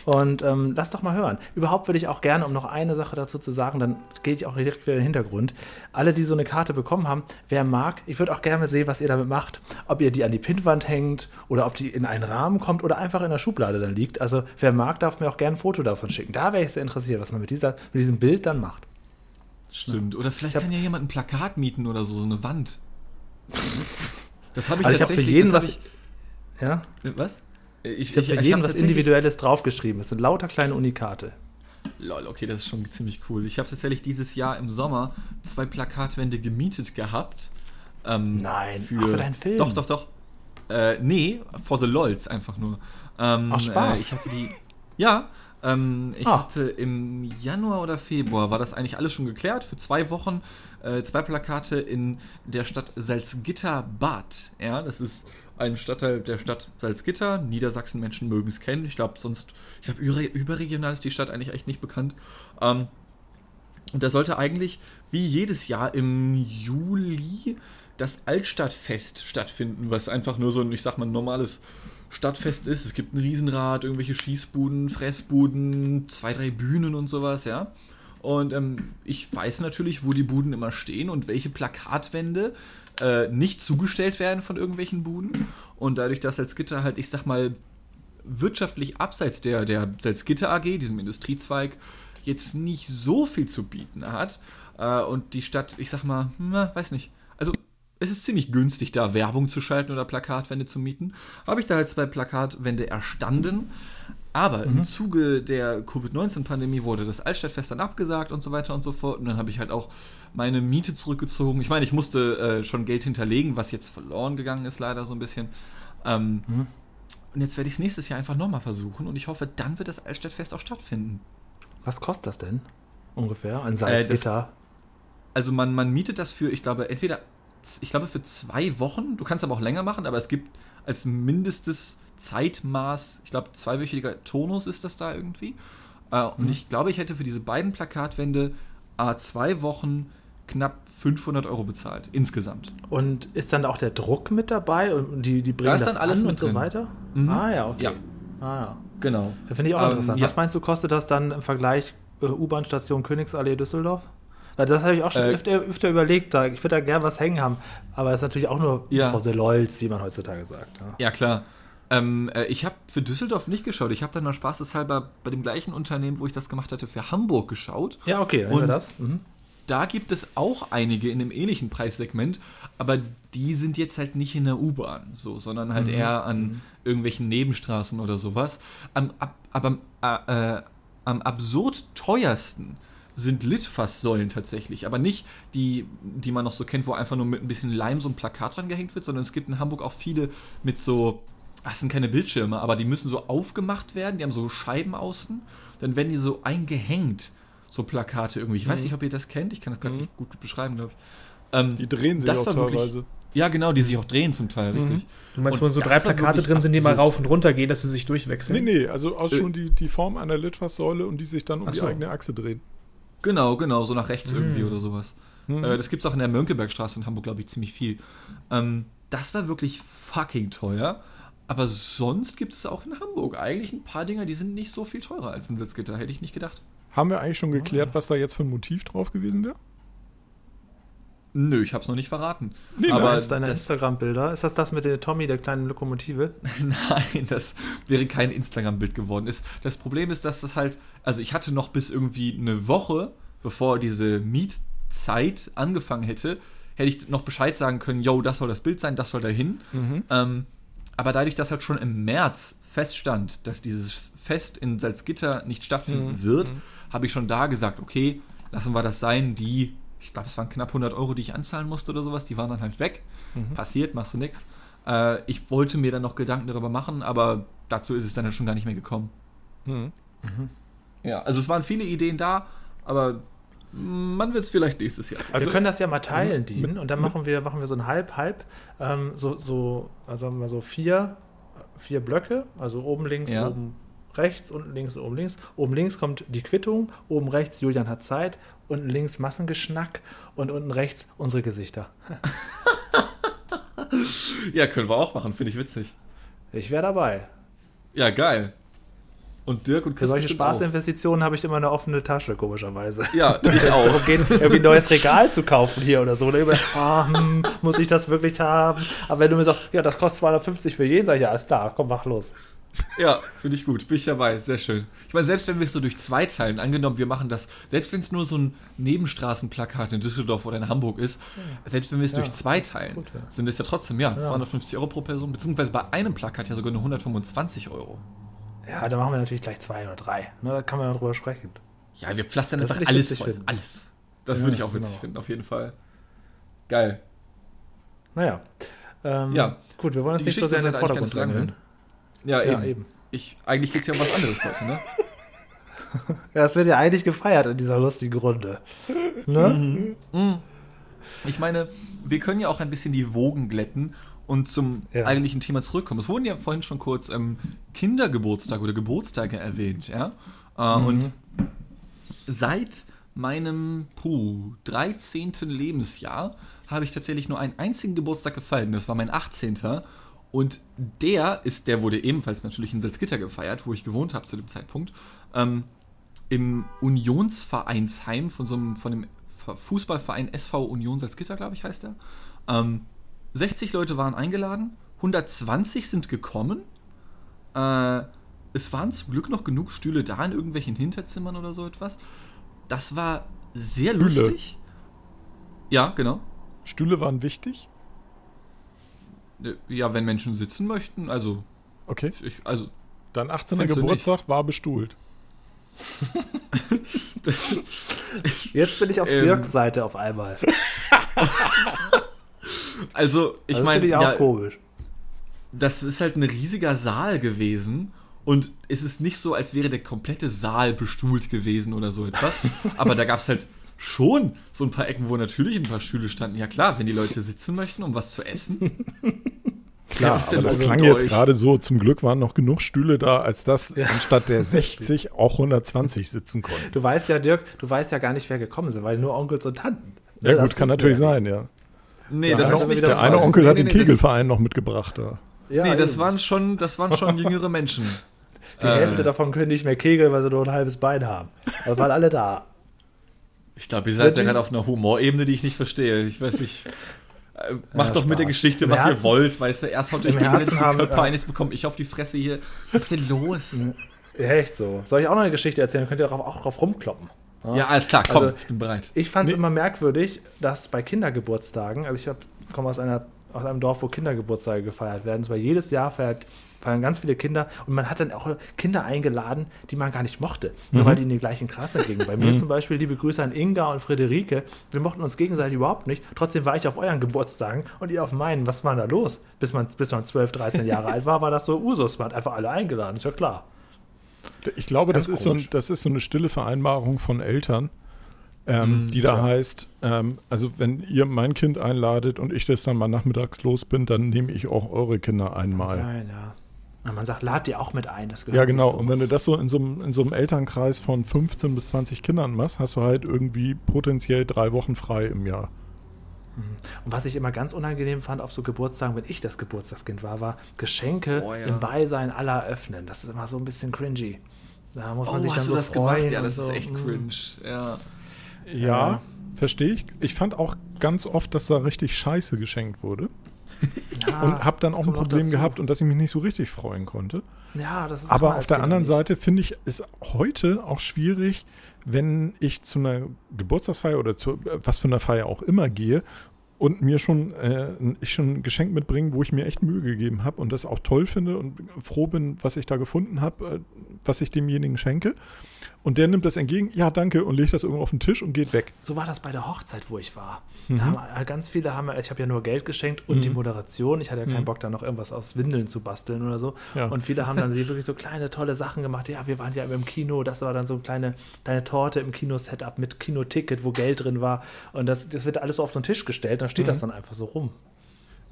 Und ähm, lass doch mal hören. Überhaupt würde ich auch gerne, um noch eine Sache dazu zu sagen, dann gehe ich auch direkt wieder in den Hintergrund. Alle, die so eine Karte bekommen haben, wer mag, ich würde auch gerne sehen, was ihr damit macht. Ob ihr die an die Pinnwand hängt oder ob die in einen Rahmen kommt oder einfach in der Schublade dann liegt. Also wer mag, darf mir auch gerne ein Foto davon schicken. Da wäre ich sehr interessiert, was man mit, dieser, mit diesem Bild dann macht. Stimmt. Oder vielleicht Ich kann ja jemand ein Plakat mieten oder so, so eine Wand. Das habe ich Also ich habe für tatsächlich. jeden das was. hab Ja, ich, was? ich habe für jeden hab was tatsächlich- Individuelles draufgeschrieben. Es sind lauter kleine Unikate. Lol, okay, das ist schon ziemlich cool. Ich habe tatsächlich dieses Jahr im Sommer zwei Plakatwände gemietet gehabt. Ähm, Nein, ach, für deinen Film? Doch, doch, doch. Äh, nee, for the LOLs einfach nur. Ähm, Ach, Spaß. Äh, ich hatte die. Ja, ähm, ich Ah. hatte im Januar oder Februar, war das eigentlich alles schon geklärt, für zwei Wochen äh, zwei Plakate in der Stadt Salzgitter-Bad. Ja, das ist ein Stadtteil der Stadt Salzgitter. Niedersachsen-Menschen mögen es kennen. Ich glaube, sonst, ich glaube, über, überregional ist die Stadt eigentlich echt nicht bekannt. Ähm, und da sollte eigentlich, wie jedes Jahr im Juli, das Altstadtfest stattfinden, was einfach nur so ein, ich sag mal, normales Stadtfest ist. Es gibt ein Riesenrad, irgendwelche Schießbuden, Fressbuden, zwei, drei Bühnen und sowas, ja. Und ähm, ich weiß natürlich, wo die Buden immer stehen und welche Plakatwände äh, nicht zugestellt werden von irgendwelchen Buden. Und dadurch, dass Salzgitter halt, ich sag mal, wirtschaftlich abseits der, der Salzgitter AG, diesem Industriezweig, jetzt nicht so viel zu bieten hat. Äh, und die Stadt, ich sag mal, na, weiß nicht. Also, es ist ziemlich günstig, da Werbung zu schalten oder Plakatwände zu mieten. Habe ich da halt zwei Plakatwände erstanden. Aber im Zuge der Covid-19-Pandemie wurde das Altstadtfest dann abgesagt und so weiter und so fort. Und dann habe ich halt auch meine Miete zurückgezogen. Ich meine, ich musste äh, schon Geld hinterlegen, was jetzt verloren gegangen ist, leider so ein bisschen. Ähm, Und jetzt werde ich es nächstes Jahr einfach nochmal versuchen und ich hoffe, dann wird das Altstadtfest auch stattfinden. Was kostet das denn? Ungefähr? Ein das- Salzgitter. Also man, man mietet das für, ich glaube, entweder, ich glaube für zwei Wochen, du kannst aber auch länger machen, aber es gibt als mindestes Zeitmaß, ich glaube zweiwöchiger Tonus ist das da irgendwie. Äh, Und ich glaube, ich hätte für diese beiden Plakatwände äh, zwei Wochen knapp 500 Euro bezahlt, insgesamt. Und ist dann auch der Druck mit dabei und die, die bringen ist das dann alles und so drin. weiter? Mhm. Ah ja, okay. Ja. Ah, ja. Genau. Da finde ich auch Ähm, interessant. ja. Was meinst du, kostet das dann im Vergleich äh, U-Bahn-Station Königsallee Düsseldorf? Das habe ich auch schon Äh, öfter, öfter überlegt. Da, ich würde da gerne was hängen haben. Aber das ist natürlich auch nur Ja. for the LOLs, wie man heutzutage sagt. Ja. Ja, klar. Ähm, äh, ich habe für Düsseldorf nicht geschaut. Ich habe dann mal spaßeshalber bei dem gleichen Unternehmen, wo ich das gemacht hatte, für Hamburg geschaut. Ja, okay, dann Und- das. Mhm. Da gibt es auch einige in einem ähnlichen Preissegment, aber die sind jetzt halt nicht in der U-Bahn, so, sondern halt eher an irgendwelchen Nebenstraßen oder sowas. Am, ab, aber äh, äh, am absurd teuersten sind Litfaßsäulen tatsächlich, aber nicht die, die man noch so kennt, wo einfach nur mit ein bisschen Leim so ein Plakat dran gehängt wird, sondern es gibt in Hamburg auch viele mit so, ach, es sind keine Bildschirme, aber die müssen so aufgemacht werden, die haben so Scheiben außen, dann werden die so eingehängt, so Plakate irgendwie. Ich weiß nicht, ob ihr das kennt, ich kann das gerade nicht gut beschreiben, glaube ich. Ähm, Die drehen sich das auch war wirklich- teilweise. ja, genau, die sich auch drehen zum Teil, richtig. Du meinst, Und wo so das drei Plakate drin sind, die mal rauf und runter gehen, dass sie sich durchwechseln? Nee, nee, also auch Äh. schon die, die Form einer Litfaßsäule und die sich dann um Ach die so. eigene Achse drehen. Genau, genau, so nach rechts irgendwie oder sowas. Mhm. Äh, das gibt es auch in der Mönckebergstraße in Hamburg, glaube ich, ziemlich viel. Ähm, das war wirklich fucking teuer. Aber sonst gibt es auch in Hamburg eigentlich ein paar Dinger, die sind nicht so viel teurer als ein Sitzgitter, hätte ich nicht gedacht. Haben wir eigentlich schon geklärt, Ah. was da jetzt für ein Motiv drauf gewesen wäre? Nö, ich habe es noch nicht verraten. Nee, aber eins deiner Instagram-Bilder. Ist das das mit der Tommy, der kleinen Lokomotive? Nein, das wäre kein Instagram-Bild geworden. Ist, das Problem ist, dass das halt, also ich hatte noch bis irgendwie eine Woche, bevor diese Mietzeit angefangen hätte, hätte ich noch Bescheid sagen können, yo, das soll das Bild sein, das soll dahin. Ähm, aber dadurch, dass halt schon im März feststand, dass dieses Fest in Salzgitter nicht stattfinden wird, habe ich schon da gesagt, okay, lassen wir das sein. Die, ich glaube, es waren knapp 100 Euro, die ich anzahlen musste oder sowas, die waren dann halt weg. Passiert, machst du nix. Äh, ich wollte mir dann noch Gedanken darüber machen, aber dazu ist es dann halt schon gar nicht mehr gekommen. Mhm. Ja, also es waren viele Ideen da, aber man wird es vielleicht nächstes Jahr. sehen. wir können das ja mal teilen, mit- Dean, und dann machen wir, machen wir so ein Halb-Halb, ähm, so, so, also sagen wir mal so vier, vier Blöcke, also oben links, Ja. oben rechts, unten links, oben links. Oben links kommt die Quittung, oben rechts Julian hat Zeit, unten links Massengeschnack und unten rechts unsere Gesichter. ja, können wir auch machen, finde ich witzig. Ich wäre dabei. Ja, geil. Und Dirk und Für Chris solche bestimmt auch. Spaßinvestitionen habe ich immer eine offene Tasche, komischerweise. Ja, ich auch. darum geht, irgendwie ein neues Regal zu kaufen hier oder so. Oder ah, hm, muss ich das wirklich haben? Aber wenn du mir sagst, ja, das kostet 250 für jeden, sag ich, ja, alles klar, komm, mach los. Ja, finde ich gut. Bin ich dabei. Sehr schön. Ich meine, selbst wenn wir es so durch zwei teilen, angenommen, wir machen das, selbst wenn es nur so ein Nebenstraßenplakat in Düsseldorf oder in Hamburg ist, selbst wenn wir es Ja, durch zwei das teilen, gut, ja. sind es ja trotzdem, ja, 250 Euro pro Person, beziehungsweise bei einem Plakat ja sogar nur 125 Euro. Ja, da machen wir natürlich gleich zwei oder drei. Ne, da kann man ja drüber sprechen. Ja, wir pflastern Das einfach alles voll. finden. Alles. Das Ja, würde ich auch witzig genau. finden, auf jeden Fall. Geil. Naja. Ähm, Ja. Gut, wir wollen uns Die nicht so sehr in den Vordergrund drängeln. Ja, Ja, eben. eben. Ich, eigentlich geht es ja um was anderes heute, ne? Ja, es wird ja eigentlich gefeiert in dieser lustigen Runde. Ne? Ich meine, wir können ja auch ein bisschen die Wogen glätten und zum Ja. eigentlichen Thema zurückkommen. Es wurden ja vorhin schon kurz ähm, Kindergeburtstag oder Geburtstage erwähnt, ja. Äh, Und seit meinem puh, 13. Lebensjahr habe ich tatsächlich nur einen einzigen Geburtstag gefeiert. und Das war mein 18. Und der ist, der wurde ebenfalls natürlich in Salzgitter gefeiert, wo ich gewohnt habe zu dem Zeitpunkt. Ähm, Im Unionsvereinsheim von so einem, von dem Fußballverein SV Union Salzgitter, glaube ich, heißt er. Ähm, 60 Leute waren eingeladen, 120 sind gekommen. Äh, es waren zum Glück noch genug Stühle da in irgendwelchen Hinterzimmern oder so etwas. Das war sehr Stühle. lustig. Ja, genau. Stühle waren wichtig. Äh, Ja, wenn Menschen sitzen möchten, also Okay. ich, also Dein 18. Findest du Geburtstag war bestuhlt. Jetzt bin ich auf Ähm. Dirks Seite auf einmal. also ich das meine, finde ich auch ja, komisch. das ist halt ein riesiger Saal gewesen und es ist nicht so, als wäre der komplette Saal bestuhlt gewesen oder so etwas. Aber da gab es halt schon so ein paar Ecken, wo natürlich ein paar Stühle standen. Ja klar, wenn die Leute sitzen möchten, um was zu essen. Klar, denn aber das klang mit jetzt gerade so. Zum Glück waren noch genug Stühle da, als dass anstatt der 60 auch 120 sitzen konnten. Du weißt ja, Dirk, du weißt ja gar nicht, wer gekommen sind, weil nur Onkels und Tanten. Ja, Ne, gut, das kann natürlich ja sein, ja. Nee, Ja, das das ist nicht wieder Der der eine. Onkel hat nee, den nee, nee, Kegelverein noch mitgebracht. Da. Das, Ja, nee, das waren schon, das waren schon jüngere Menschen. Die Äh. Hälfte davon können nicht mehr kegeln, weil sie nur ein halbes Bein haben. Aber waren alle da. Ich glaube, ihr seid ja gerade auf einer Humorebene, die ich nicht verstehe. Ich weiß nicht. Äh, Macht Ja, doch mit der Spaß. Geschichte, Im was ihr Herzen- wollt, weißt du. Erst haut euch Herzen die haben- Köpfe ja. ein, jetzt bekomme ich auf die Fresse hier. Was ist denn los? Ja, echt so. Soll ich auch noch eine Geschichte erzählen? Könnt ihr darauf, auch drauf rumkloppen. Ja, alles klar, komm, Also- ich bin bereit. Ich fand es Nee. immer merkwürdig, dass bei Kindergeburtstagen, also ich komme aus, einer, aus einem Dorf, wo Kindergeburtstage gefeiert werden, weil jedes Jahr feiert, feiern ganz viele Kinder und man hat dann auch Kinder eingeladen, die man gar nicht mochte, nur weil die in die gleichen Klasse gingen. Bei mir zum Beispiel, liebe Grüße an Inga und Friederike, wir mochten uns gegenseitig überhaupt nicht, trotzdem war ich auf euren Geburtstagen und ihr auf meinen. Was war da los? Bis man, bis man 12, 13 Jahre alt war, war das so Usus, man hat einfach alle eingeladen, ist ja klar. Ich glaube, das ist, so ein, das ist so eine stille Vereinbarung von Eltern, ähm, Mm, die da tja. heißt, ähm, also wenn ihr mein Kind einladet und ich das dann mal nachmittags los bin, dann nehme ich auch eure Kinder einmal. Sein, ja. Und man sagt, lad die auch mit ein. Das gehört Ja, genau. so. Und wenn du das so in so, einem, in so einem Elternkreis von 15 bis 20 Kindern machst, hast du halt irgendwie potenziell drei Wochen frei im Jahr. Und was ich immer ganz unangenehm fand auf so Geburtstagen, wenn ich das Geburtstagskind war, war Geschenke Oh, ja. im Beisein aller öffnen. Das ist immer so ein bisschen cringy. Da muss man Oh, sich dann hast so du das gemacht? Ja, das so. ist echt Mm. cringe. Ja. Ja, verstehe ich. Ich fand auch ganz oft, dass da richtig Scheiße geschenkt wurde. Ja, und habe dann auch ein Problem dazu. gehabt und dass ich mich nicht so richtig freuen konnte. Ja, das ist Aber auf der anderen nicht. Seite finde ich es heute auch schwierig, wenn ich zu einer Geburtstagsfeier oder zu äh, was für einer Feier auch immer gehe und mir schon äh, ich schon ein Geschenk mitbringe, wo ich mir echt Mühe gegeben habe und das auch toll finde und froh bin, was ich da gefunden habe, äh, was ich demjenigen schenke. Und der nimmt das entgegen, ja danke, und legt das irgendwo auf den Tisch und geht weg. So war das bei der Hochzeit, wo ich war. Mhm. Da haben äh, ganz viele haben, ich habe ja nur Geld geschenkt und die Mhm. Moderation. Ich hatte ja keinen Mhm. Bock, da noch irgendwas aus Windeln zu basteln oder so. Ja. Und viele haben dann die wirklich so kleine, tolle Sachen gemacht. Ja, wir waren ja im Kino. Das war dann so eine kleine, kleine Torte im Kino-Setup mit Kinoticket, wo Geld drin war. Und das, das wird alles so auf so einen Tisch gestellt. Dann steht Mhm. das dann einfach so rum.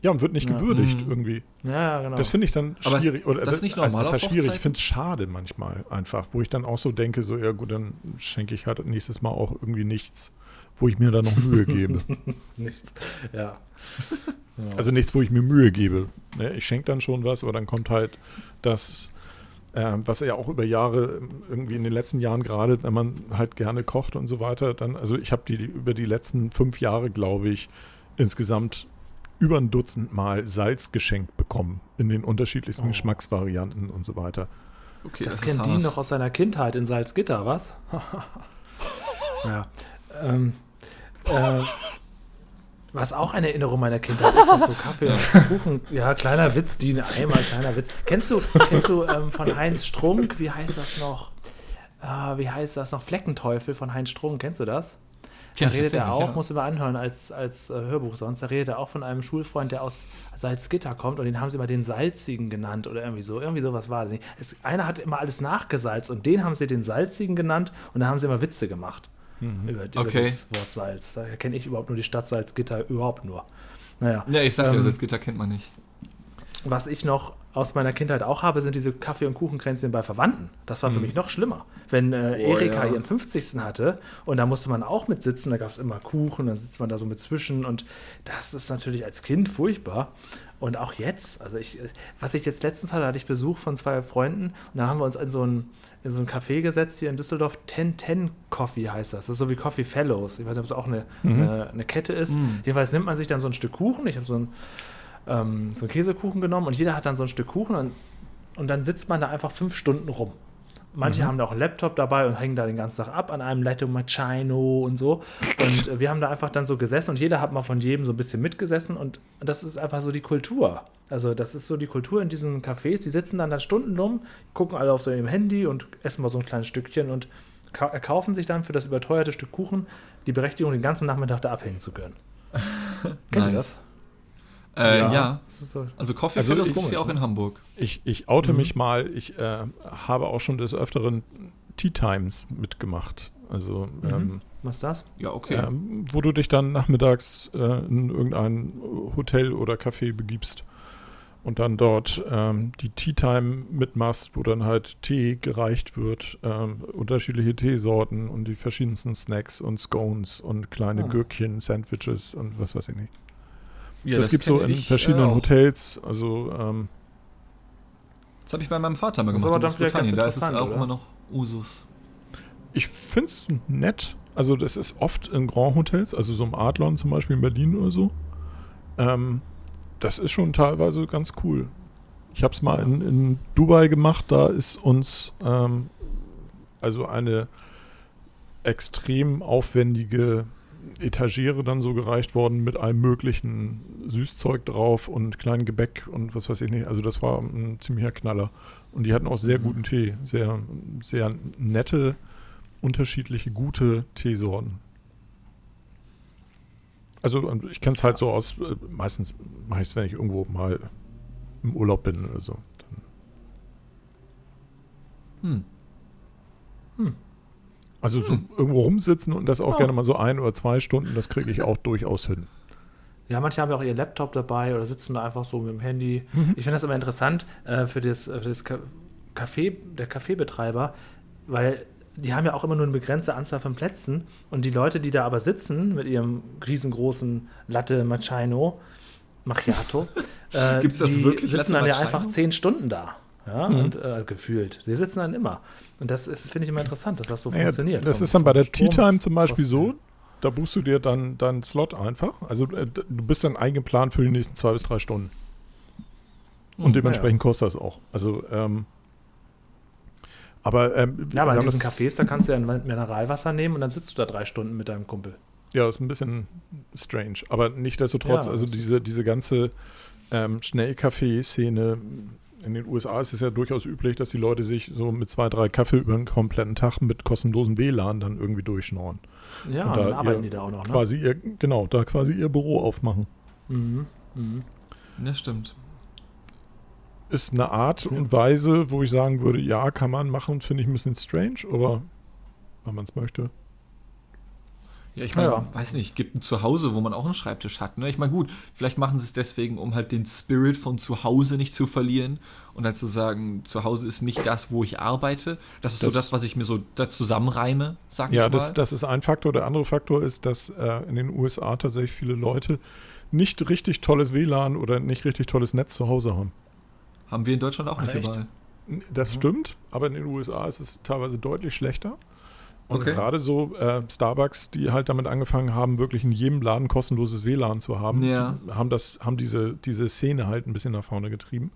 Ja, und wird nicht Ja. gewürdigt Mhm. irgendwie. Ja, genau. Das finde ich dann Aber schwierig. Oder das ist nicht also, normal was heißt auf schwierig? Ich finde es schade manchmal einfach, wo ich dann auch so denke, so, ja gut, dann schenke ich halt nächstes Mal auch irgendwie nichts, wo ich mir dann noch Mühe gebe. Nichts. Ja. Also nichts, wo ich mir Mühe gebe. Ne, Ich schenke dann schon was, aber dann kommt halt das, äh, was ja auch über Jahre, irgendwie in den letzten Jahren gerade, wenn man halt gerne kocht und so weiter, dann, also ich habe die über die letzten fünf Jahre, glaube ich, insgesamt über ein Dutzend Mal Salz geschenkt bekommen in den unterschiedlichsten Oh. Geschmacksvarianten und so weiter. Okay, Das, ist kennt die hart. noch aus seiner Kindheit in Salzgitter, was? ja. Ähm, äh, was auch eine Erinnerung meiner Kindheit ist, dass so Kaffee und Kuchen, ja, kleiner Witz, die einmal kleiner Witz. Kennst du, kennst du ähm, von Heinz Strunk, wie heißt das noch? Ah, wie heißt das noch? Fleckenteufel von Heinz Strunk, kennst du das? Da redet er auch, ja. muss immer anhören als, als äh, Hörbuch sonst. Da redet er auch von einem Schulfreund, der aus Salzgitter kommt und den haben sie immer den Salzigen genannt oder irgendwie so. Irgendwie sowas war das nicht. Es, einer hat immer alles nachgesalzt und den haben sie den Salzigen genannt und da haben sie immer Witze gemacht über, über Okay. das Wort Salz. Da kenne ich überhaupt nur die Stadt Salzgitter überhaupt nur. Naja. Ja, ich sag ja, Ähm, Salzgitter kennt man nicht. Was ich noch aus meiner Kindheit auch habe, sind diese Kaffee- und Kuchenkränzchen bei Verwandten. Das war für mich noch schlimmer. Wenn äh, Oh, Erika ja. ihren 50. hatte und da musste man auch mit sitzen, da gab es immer Kuchen, dann sitzt man da so mit zwischen und das ist natürlich als Kind furchtbar. Und auch jetzt, also ich, was ich jetzt letztens hatte, hatte ich Besuch von zwei Freunden und da haben wir uns in so ein, in so ein Café gesetzt hier in Düsseldorf. 1010 Coffee heißt das. Das ist so wie Coffee Fellows. Ich weiß nicht, ob es auch eine, eine, eine Kette ist. Jedenfalls nimmt man sich dann so ein Stück Kuchen. Ich habe so ein ähm, so einen Käsekuchen genommen und jeder hat dann so ein Stück Kuchen und, und dann sitzt man da einfach fünf Stunden rum. Manche haben da auch einen Laptop dabei und hängen da den ganzen Tag ab an einem Latte Macchiato und so. Und äh, wir haben da einfach dann so gesessen und jeder hat mal von jedem so ein bisschen mitgesessen und das ist einfach so die Kultur. Also das ist so die Kultur in diesen Cafés. Die sitzen dann da Stunden rum, gucken alle auf so ihrem Handy und essen mal so ein kleines Stückchen und ka erkaufen sich dann für das überteuerte Stück Kuchen die Berechtigung, den ganzen Nachmittag da abhängen zu können. Kennt ihr Nice. das? Äh, ja. Das ist so Also Coffee Also Fellows gibt es ja auch in Hamburg. Ich, ich oute mich mal, ich äh, habe auch schon des Öfteren Tea Times mitgemacht. Also, ähm, Was ist das? Ja, okay. ähm, wo du dich dann nachmittags äh, in irgendein Hotel oder Café begibst und dann dort ähm, die Tea Time mitmachst, wo dann halt Tee gereicht wird, ähm, unterschiedliche Teesorten und die verschiedensten Snacks und Scones und kleine Ah. Gürkchen, Sandwiches und was weiß ich nicht. Ja, das, gibt so kenne in ich, verschiedenen äh. Hotels, also ähm, Das habe ich bei meinem Vater mal Das ist gemacht aber in Großbritannien. Da ist es auch oder? immer noch Usus. Ich finde es nett. Also das ist oft in Grand Hotels, also so im Adlon zum Beispiel in Berlin oder so. Ähm, das ist schon teilweise ganz cool. Ich habe es mal in, in Dubai gemacht, da ist uns ähm, also eine extrem aufwendige Etagere dann so gereicht worden mit allem möglichen Süßzeug drauf und kleinen Gebäck und was weiß ich nicht. Also das war ein ziemlicher Knaller. Und die hatten auch sehr Mhm. guten Tee. Sehr, sehr nette, unterschiedliche, gute Teesorten. Also und ich kenne es halt so aus, äh, meistens mache ich es, wenn ich irgendwo mal im Urlaub bin oder so. Dann, Hm. Also so Hm. irgendwo rumsitzen und das auch Ja. gerne mal so ein oder zwei Stunden, das kriege ich auch durchaus hin. Ja, manche haben ja auch ihr Laptop dabei oder sitzen da einfach so mit dem Handy. Mhm. Ich finde das immer interessant äh, für das, für das Café, der Kaffeebetreiber, weil die haben ja auch immer nur eine begrenzte Anzahl von Plätzen und die Leute, die da aber sitzen mit ihrem riesengroßen Latte Macchiato, Macchiato, äh, Gibt's das die wirklich, sitzen Latte dann ja Macchiato? einfach zehn Stunden da. Ja, Mhm. und äh, gefühlt. Sie sitzen dann immer. Und das ist, finde ich immer interessant, dass das so Naja, funktioniert. das Vom- ist dann bei der Tea Time zum Beispiel so, da buchst du dir dann deinen Slot einfach. Also äh, du bist dann eingeplant für die nächsten zwei bis drei Stunden. Und Hm, dementsprechend kostet das auch. Also, ähm, aber ähm, Ja, aber in diesen das- Cafés, da kannst du ja ein Mineralwasser nehmen und dann sitzt du da drei Stunden mit deinem Kumpel. Ja, ist ein bisschen strange. Aber nichtsdestotrotz, Ja, also das diese, diese ganze ähm, Schnellkaffee-Szene in den USA ist es ja durchaus üblich, dass die Leute sich so mit zwei, drei Kaffee über einen kompletten Tag mit kostenlosem WLAN dann irgendwie durchschnorren. Ja, Und da dann arbeiten ihr die da auch noch, ne? Quasi ihr, genau, da quasi ihr Büro aufmachen. Mhm. Mhm. Das stimmt. Ist eine Art und Weise, wo ich sagen würde, ja, kann man machen, finde ich ein bisschen strange, aber wenn man es möchte. Ja, ich meine, Ja. weiß nicht, gibt ein Zuhause, wo man auch einen Schreibtisch hat. Ne? Ich meine, gut, vielleicht machen sie es deswegen, um halt den Spirit von zu Hause nicht zu verlieren und halt zu sagen, zu Hause ist nicht das, wo ich arbeite. Das ist so Das- das, was ich mir so da zusammenreime, sag Ja, ich mal. das, das ist ein Faktor. Der andere Faktor ist, dass äh, in den USA tatsächlich viele Leute nicht richtig tolles WLAN oder nicht richtig tolles Netz zu Hause haben. Haben wir in Deutschland auch nicht Echt? überall. Das Mhm. stimmt, aber in den USA ist es teilweise deutlich schlechter. Und Okay. gerade so äh, Starbucks, die halt damit angefangen haben, wirklich in jedem Laden kostenloses WLAN zu haben, Ja. die haben das, haben diese, diese Szene halt ein bisschen nach vorne getrieben.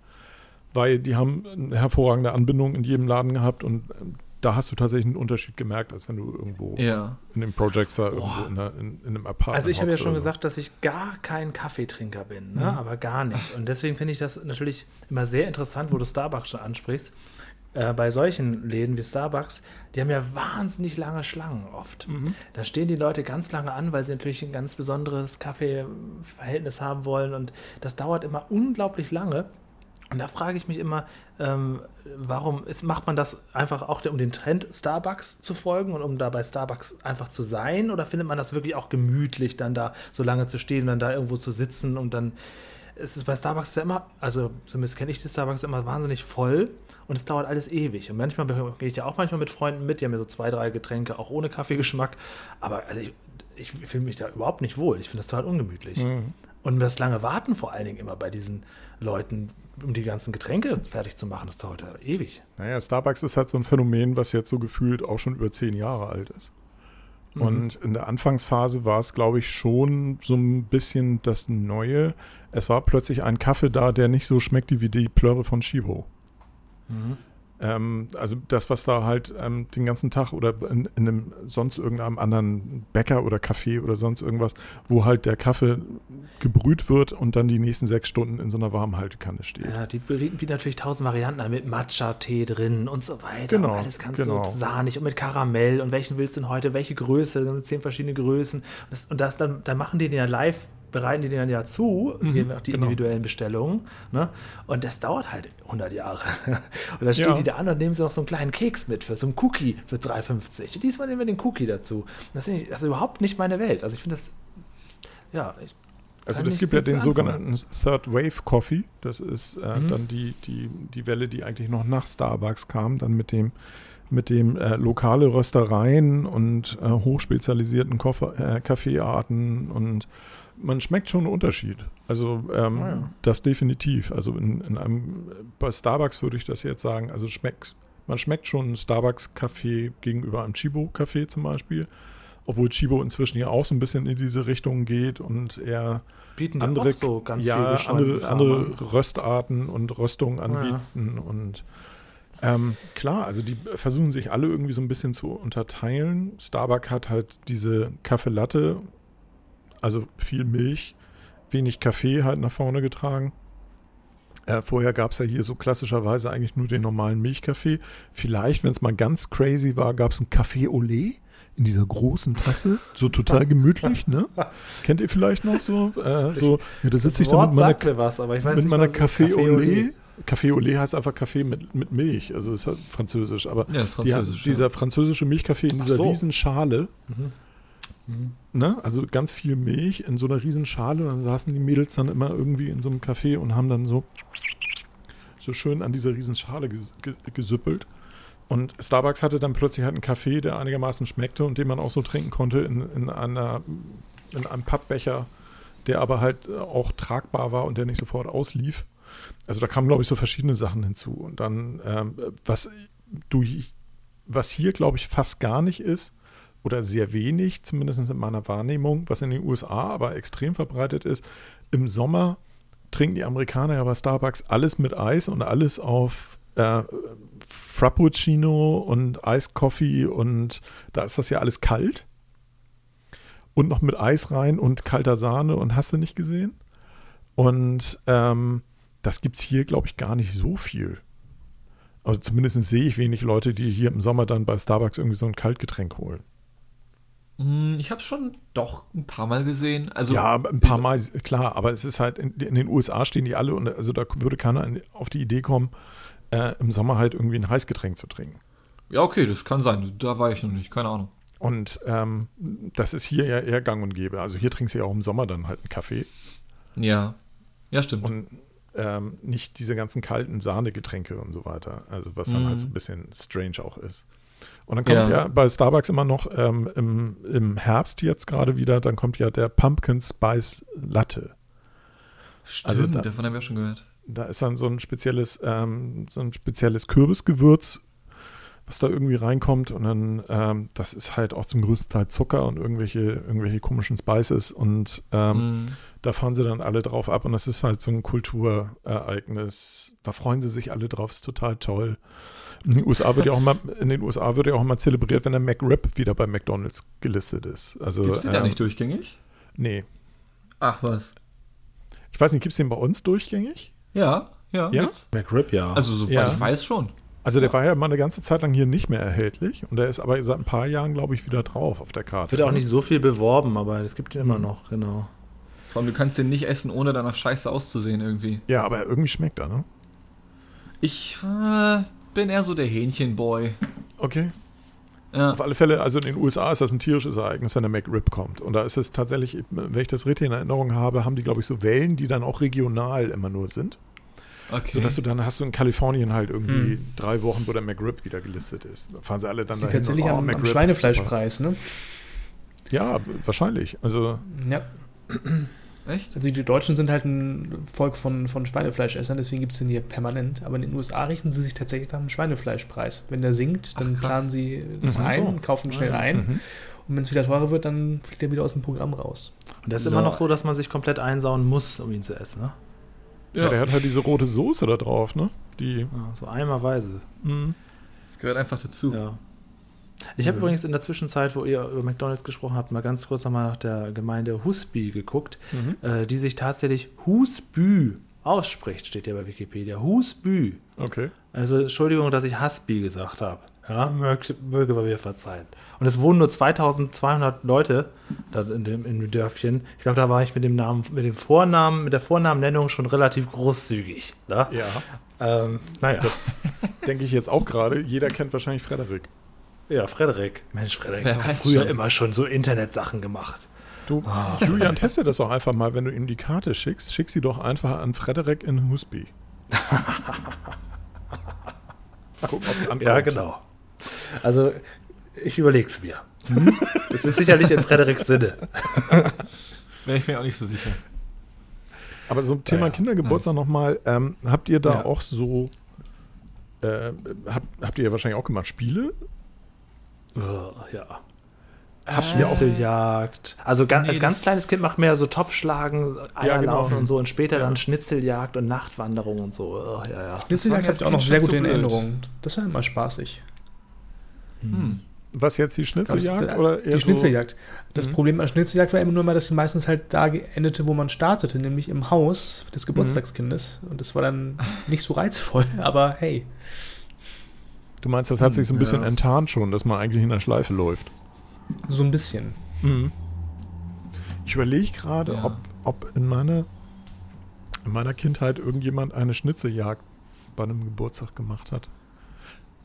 Weil die haben eine hervorragende Anbindung in jedem Laden gehabt und ähm, da hast du tatsächlich einen Unterschied gemerkt, als wenn du irgendwo Ja. in dem Projects da irgendwo in, einer, in, in einem Apartment Also ich habe ja schon gesagt, dass ich gar kein Kaffeetrinker bin, ne? Mhm. aber gar nicht. Und deswegen finde ich das natürlich immer sehr interessant, wo du Starbucks schon ansprichst. Äh, bei solchen Läden wie Starbucks, die haben ja wahnsinnig lange Schlangen oft. Da stehen die Leute ganz lange an, weil sie natürlich ein ganz besonderes Kaffeeverhältnis haben wollen und das dauert immer unglaublich lange. Und da frage ich mich immer, ähm, warum ist, macht man das einfach auch, um den Trend Starbucks zu folgen und um da bei Starbucks einfach zu sein? Oder findet man das wirklich auch gemütlich, dann da so lange zu stehen und dann da irgendwo zu sitzen und dann ist es bei Starbucks ja immer, also zumindest kenne ich die Starbucks immer wahnsinnig voll und es dauert alles ewig. Und manchmal gehe ich ja auch manchmal mit Freunden mit, die haben ja so zwei, drei Getränke, auch ohne Kaffeegeschmack. Aber also ich, ich fühle mich da überhaupt nicht wohl. Ich finde das total ungemütlich. Und das lange Warten vor allen Dingen immer bei diesen Leuten, um die ganzen Getränke fertig zu machen, das dauert ja ewig. Naja, Starbucks ist halt so ein Phänomen, was jetzt so gefühlt auch schon über zehn Jahre alt ist. Und in der Anfangsphase war es, glaube ich, schon so ein bisschen das Neue. Es war plötzlich ein Kaffee da, der nicht so schmeckte wie die Plörre von Chibo. Ähm, also das, was da halt ähm, den ganzen Tag oder in, in einem sonst irgendeinem anderen Bäcker oder Café oder sonst irgendwas, wo halt der Kaffee gebrüht wird und dann die nächsten sechs Stunden in so einer warmen Haltekanne steht. Ja, die bieten natürlich tausend Varianten an mit Matcha-Tee drin und so weiter. Genau, und alles ganz genau. so sahnig und mit Karamell und welchen willst du denn heute, welche Größe, dann sind zehn verschiedene Größen. Und das, und das dann, dann machen die den ja live, bereiten die den dann ja zu, geben auch die genau. individuellen Bestellungen. Ne? Und das dauert halt 100 Jahre. Und dann stehen Ja. die da an und nehmen sie noch so einen kleinen Keks mit, für so einen Cookie für 3,50. Diesmal nehmen wir den Cookie dazu. Das ist, das ist überhaupt nicht meine Welt. Also ich finde das, ja, ich, Also es gibt ja den sogenannten Third Wave Coffee. Das ist äh, Mhm. dann die, die, die Welle, die eigentlich noch nach Starbucks kam, dann mit dem mit dem äh, lokale Röstereien und äh, hochspezialisierten äh, Kaffeearten und man schmeckt schon einen Unterschied. Also ähm, Ah, ja. das definitiv. Also in, in einem bei Starbucks würde ich das jetzt sagen. Also schmeckt man schmeckt schon einen Starbucks Kaffee gegenüber einem Chibo Kaffee zum Beispiel. Obwohl Chibo inzwischen ja auch so ein bisschen in diese Richtung geht und eher bieten andere, so ja, andere, andere an. Röstarten und Röstungen Ah, ja. anbieten. Und ähm, klar, also die versuchen sich alle irgendwie so ein bisschen zu unterteilen. Starbucks hat halt diese Kaffee Latte, also viel Milch, wenig Kaffee halt nach vorne getragen. Äh, vorher gab es ja hier so klassischerweise eigentlich nur den normalen Milchkaffee. Vielleicht, wenn es mal ganz crazy war, gab es einen Kaffee Olé in dieser großen Tasse. So total gemütlich, ne? Kennt ihr vielleicht noch so? Äh, so ja, da sitze ich da mit meiner, mir was, aber ich weiß mit nicht, meiner Café Olé. Café Olé heißt einfach Kaffee mit, mit Milch. Also ist halt französisch. Aber Ja, ist die, französisch. dieser französische Milchkaffee in dieser so. riesen Schale. Mhm. Ne? Also ganz viel Milch in so einer riesen Schale. Und dann saßen die Mädels dann immer irgendwie in so einem Café und haben dann so, so schön an dieser riesen Schale ges ge gesüppelt. Und Starbucks hatte dann plötzlich halt einen Kaffee, der einigermaßen schmeckte und den man auch so trinken konnte in, in, einer, in einem Pappbecher, der aber halt auch tragbar war und der nicht sofort auslief. Also da kamen, glaube ich, so verschiedene Sachen hinzu. Und dann, ähm, was du, was hier, glaube ich, fast gar nicht ist, oder sehr wenig, zumindest in meiner Wahrnehmung, was in den USA aber extrem verbreitet ist, im Sommer trinken die Amerikaner ja bei Starbucks alles mit Eis und alles auf äh, Frappuccino und Eiskoffee und da ist das ja alles kalt. Und noch mit Eis rein und kalter Sahne und hast du nicht gesehen? Und ähm, das gibt es hier, glaube ich, gar nicht so viel. Also zumindest sehe ich wenig Leute, die hier im Sommer dann bei Starbucks irgendwie so ein Kaltgetränk holen. Hm, Ich habe es schon doch ein paar Mal gesehen. Also ja, ein paar Mal, klar, aber es ist halt, in, in den USA stehen die alle und also da würde keiner auf die Idee kommen, äh, im Sommer halt irgendwie ein Heißgetränk zu trinken. Ja, okay, das kann sein. Da war ich noch nicht, keine Ahnung. Und ähm, das ist hier ja eher gang und gäbe. Also hier trinkst du ja auch im Sommer dann halt einen Kaffee Ja. Ja, stimmt. und ähm, nicht diese ganzen kalten Sahnegetränke und so weiter. Also was dann Mhm. halt so ein bisschen strange auch ist. Und dann kommt ja, Ja. bei Starbucks immer noch ähm, im, im Herbst jetzt gerade wieder, dann kommt ja der Pumpkin Spice Latte. Stimmt, also da- davon haben wir schon gehört. Da ist dann so ein spezielles, ähm, so ein spezielles Kürbisgewürz, was da irgendwie reinkommt. Und dann, ähm, das ist halt auch zum größten Teil Zucker und irgendwelche, irgendwelche komischen Spices. Und ähm, Hm. da fahren sie dann alle drauf ab. Und das ist halt so ein Kulturereignis. Da freuen sie sich alle drauf. Ist total toll. In den USA wird ja auch mal, in den USA wird ja auch mal zelebriert, wenn der McRib wieder bei McDonalds gelistet ist. Also, Gibt es da ähm, nicht durchgängig? Nee. Ach was. Ich weiß nicht, gibt es den bei uns durchgängig? Ja, ja. Ja? gibt's. McRib, ja. Also soweit Ja. ich weiß schon. Also der war ja mal eine ganze Zeit lang hier nicht mehr erhältlich und der ist aber seit ein paar Jahren, glaube ich, wieder drauf auf der Karte. Wird auch nicht so viel beworben, aber es gibt ihn immer Mhm. noch, genau. Vor allem, du kannst den nicht essen, ohne danach scheiße auszusehen irgendwie. Ja, aber irgendwie schmeckt er, ne? Ich äh, bin eher so der Hähnchenboy. Okay. Ja. Auf alle Fälle, also in den USA ist das ein tierisches Ereignis, wenn der McRib kommt. Und da ist es tatsächlich, wenn ich das richtig in Erinnerung habe, haben die, glaube ich, so Wellen, die dann auch regional immer nur sind. Okay. Sodass du dann hast du in Kalifornien halt irgendwie Hm. drei Wochen, wo der McRib wieder gelistet ist. Da fahren sie alle dann Das dahin. tatsächlich und, oh, am, am Schweinefleischpreis, ne? Ja, wahrscheinlich. Also, Ja. Echt? Also die Deutschen sind halt ein Volk von, von Schweinefleischessern, deswegen gibt es den hier permanent. Aber in den USA richten sie sich tatsächlich nach dem Schweinefleischpreis. Wenn der sinkt, dann Ach, planen sie das Ach so. ein, kaufen schnell Ah, ja. ein. mhm. Und wenn es wieder teurer wird, dann fliegt er wieder aus dem Programm raus. Und das ist Ja. immer noch so, dass man sich komplett einsauen muss, um ihn zu essen, ne? ja. der hat halt diese rote Soße da drauf, ne? Die. Ja, so eimerweise. Mhm. Das gehört einfach dazu. Ja. Ich habe Mhm. übrigens in der Zwischenzeit, wo ihr über McDonalds gesprochen habt, mal ganz kurz nochmal nach der Gemeinde Husby geguckt, Mhm. äh, die sich tatsächlich Husbü ausspricht, steht ja bei Wikipedia. Husbü. Okay. Also Entschuldigung, dass ich Husby gesagt habe. Ja, möge, möge man mir verzeihen. Und es wohnen nur 2200 Leute da in dem, in dem Dörfchen. Ich glaube, da war ich mit dem Namen, mit dem Vornamen, mit der Vornamennennung schon relativ großzügig. Ne? Ja, Ähm, naja. denke ich jetzt auch gerade. Jeder kennt wahrscheinlich Frederik. Ja, Frederik. Mensch, Frederik Wer hat früher schon. immer schon so Internetsachen gemacht. Du, Julian, teste das doch einfach mal, wenn du ihm die Karte schickst. Schick sie doch einfach an Frederik in Husby. Gucken, ob es ankommt. Ja, genau. Also, ich überleg's mir. Das wird sicherlich in Frederiks Sinne. Wäre ich mir auch nicht so sicher. Aber so Thema Naja, Kindergeburtstag nochmal. Ähm, habt ihr da Ja. auch so, äh, habt, habt ihr ja wahrscheinlich auch gemacht, Spiele? Ja. Schnitzeljagd. Also ganz, nee, als ganz kleines Kind macht man ja so Topfschlagen, Eier genau. laufen und so und später Ja. dann Schnitzeljagd und Nachtwanderung und so. Oh, ja, ja. Schnitzeljagd ich auch noch sehr so gut in blöd. Erinnerung. Das war immer spaßig. Hm. Was jetzt die Schnitzeljagd Das- oder eher die Schnitzeljagd. Das Mhm. Problem an Schnitzeljagd war immer nur mal, dass sie meistens halt da endete, wo man startete, nämlich im Haus des Geburtstagskindes. Und das war dann nicht so reizvoll, aber hey. Du meinst, das hat sich so ein bisschen Ja. enttarnt schon, dass man eigentlich in der Schleife läuft. So ein bisschen. Ich überlege gerade, Ja. ob, ob in, meiner, in meiner Kindheit irgendjemand eine Schnitzeljagd bei einem Geburtstag gemacht hat.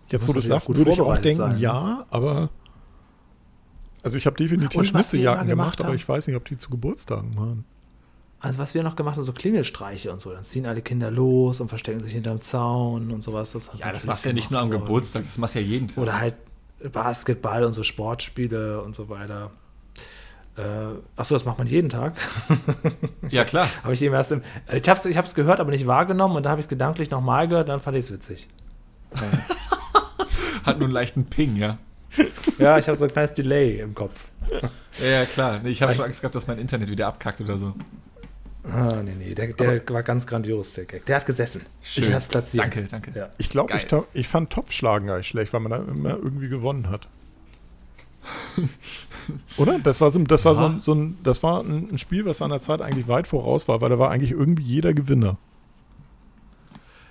Jetzt, wo du sagst, würde ich auch denken, sein, ja, aber. Also, ich habe definitiv Schnitzeljagden gemacht, gemacht aber haben? ich weiß nicht, ob die zu Geburtstagen waren. Also was wir noch gemacht haben, so Klingelstreiche und so. Dann ziehen alle Kinder los und verstecken sich hinterm Zaun und sowas. Das Ja, das machst du ja nicht nur am. Geburtstag, das machst du ja jeden Tag. Oder halt Basketball und so Sportspiele und so weiter. Äh, achso, das macht man jeden Tag. Ja, klar. Habe ich eben erst im, äh, ich habe es ich hab's gehört, aber nicht wahrgenommen und dann habe ich es gedanklich nochmal gehört, dann fand ich es witzig. Hat nur einen leichten Ping, ja. Ja, ich habe so ein kleines Delay im Kopf. Ja, ja klar. Nee, ich habe schon Angst gehabt, dass mein Internet wieder abkackt oder so. Ah, nee, nee, der, der war ganz grandios, der Gag. Der hat gesessen. Ich Schön. hab's platziert. Danke, danke. Ja. Ich glaube, ich, ich fand Topfschlagen gar nicht schlecht, weil man da immer irgendwie gewonnen hat. Oder? Das war so, das war so, so ein, das war ein, ein Spiel, was seiner Zeit eigentlich weit voraus war, weil da war eigentlich irgendwie jeder Gewinner.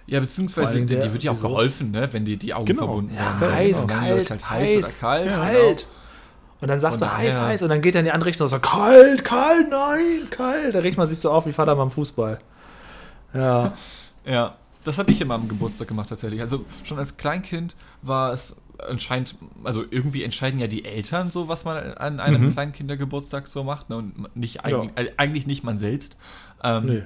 Ja, beziehungsweise die, der- die wird ja auch geholfen, ne? wenn die die Augen Genau. verbunden Ja, werden. heiß, kalt, halt heiß, heiß, oder kalt. Ja, genau. Und dann sagst Von du heiß, heiß und dann geht er in die andere Richtung und so kalt, kalt, nein, kalt. Da riecht man sich so auf wie Vater beim Fußball. Ja. Ja, das habe ich immer am Geburtstag gemacht tatsächlich. Also schon als Kleinkind war es anscheinend, also irgendwie entscheiden ja die Eltern so, was man an einem Mhm. kleinen Kindergeburtstag so macht ne? und nicht eigentlich, äh, eigentlich nicht man selbst. Ähm, Nee.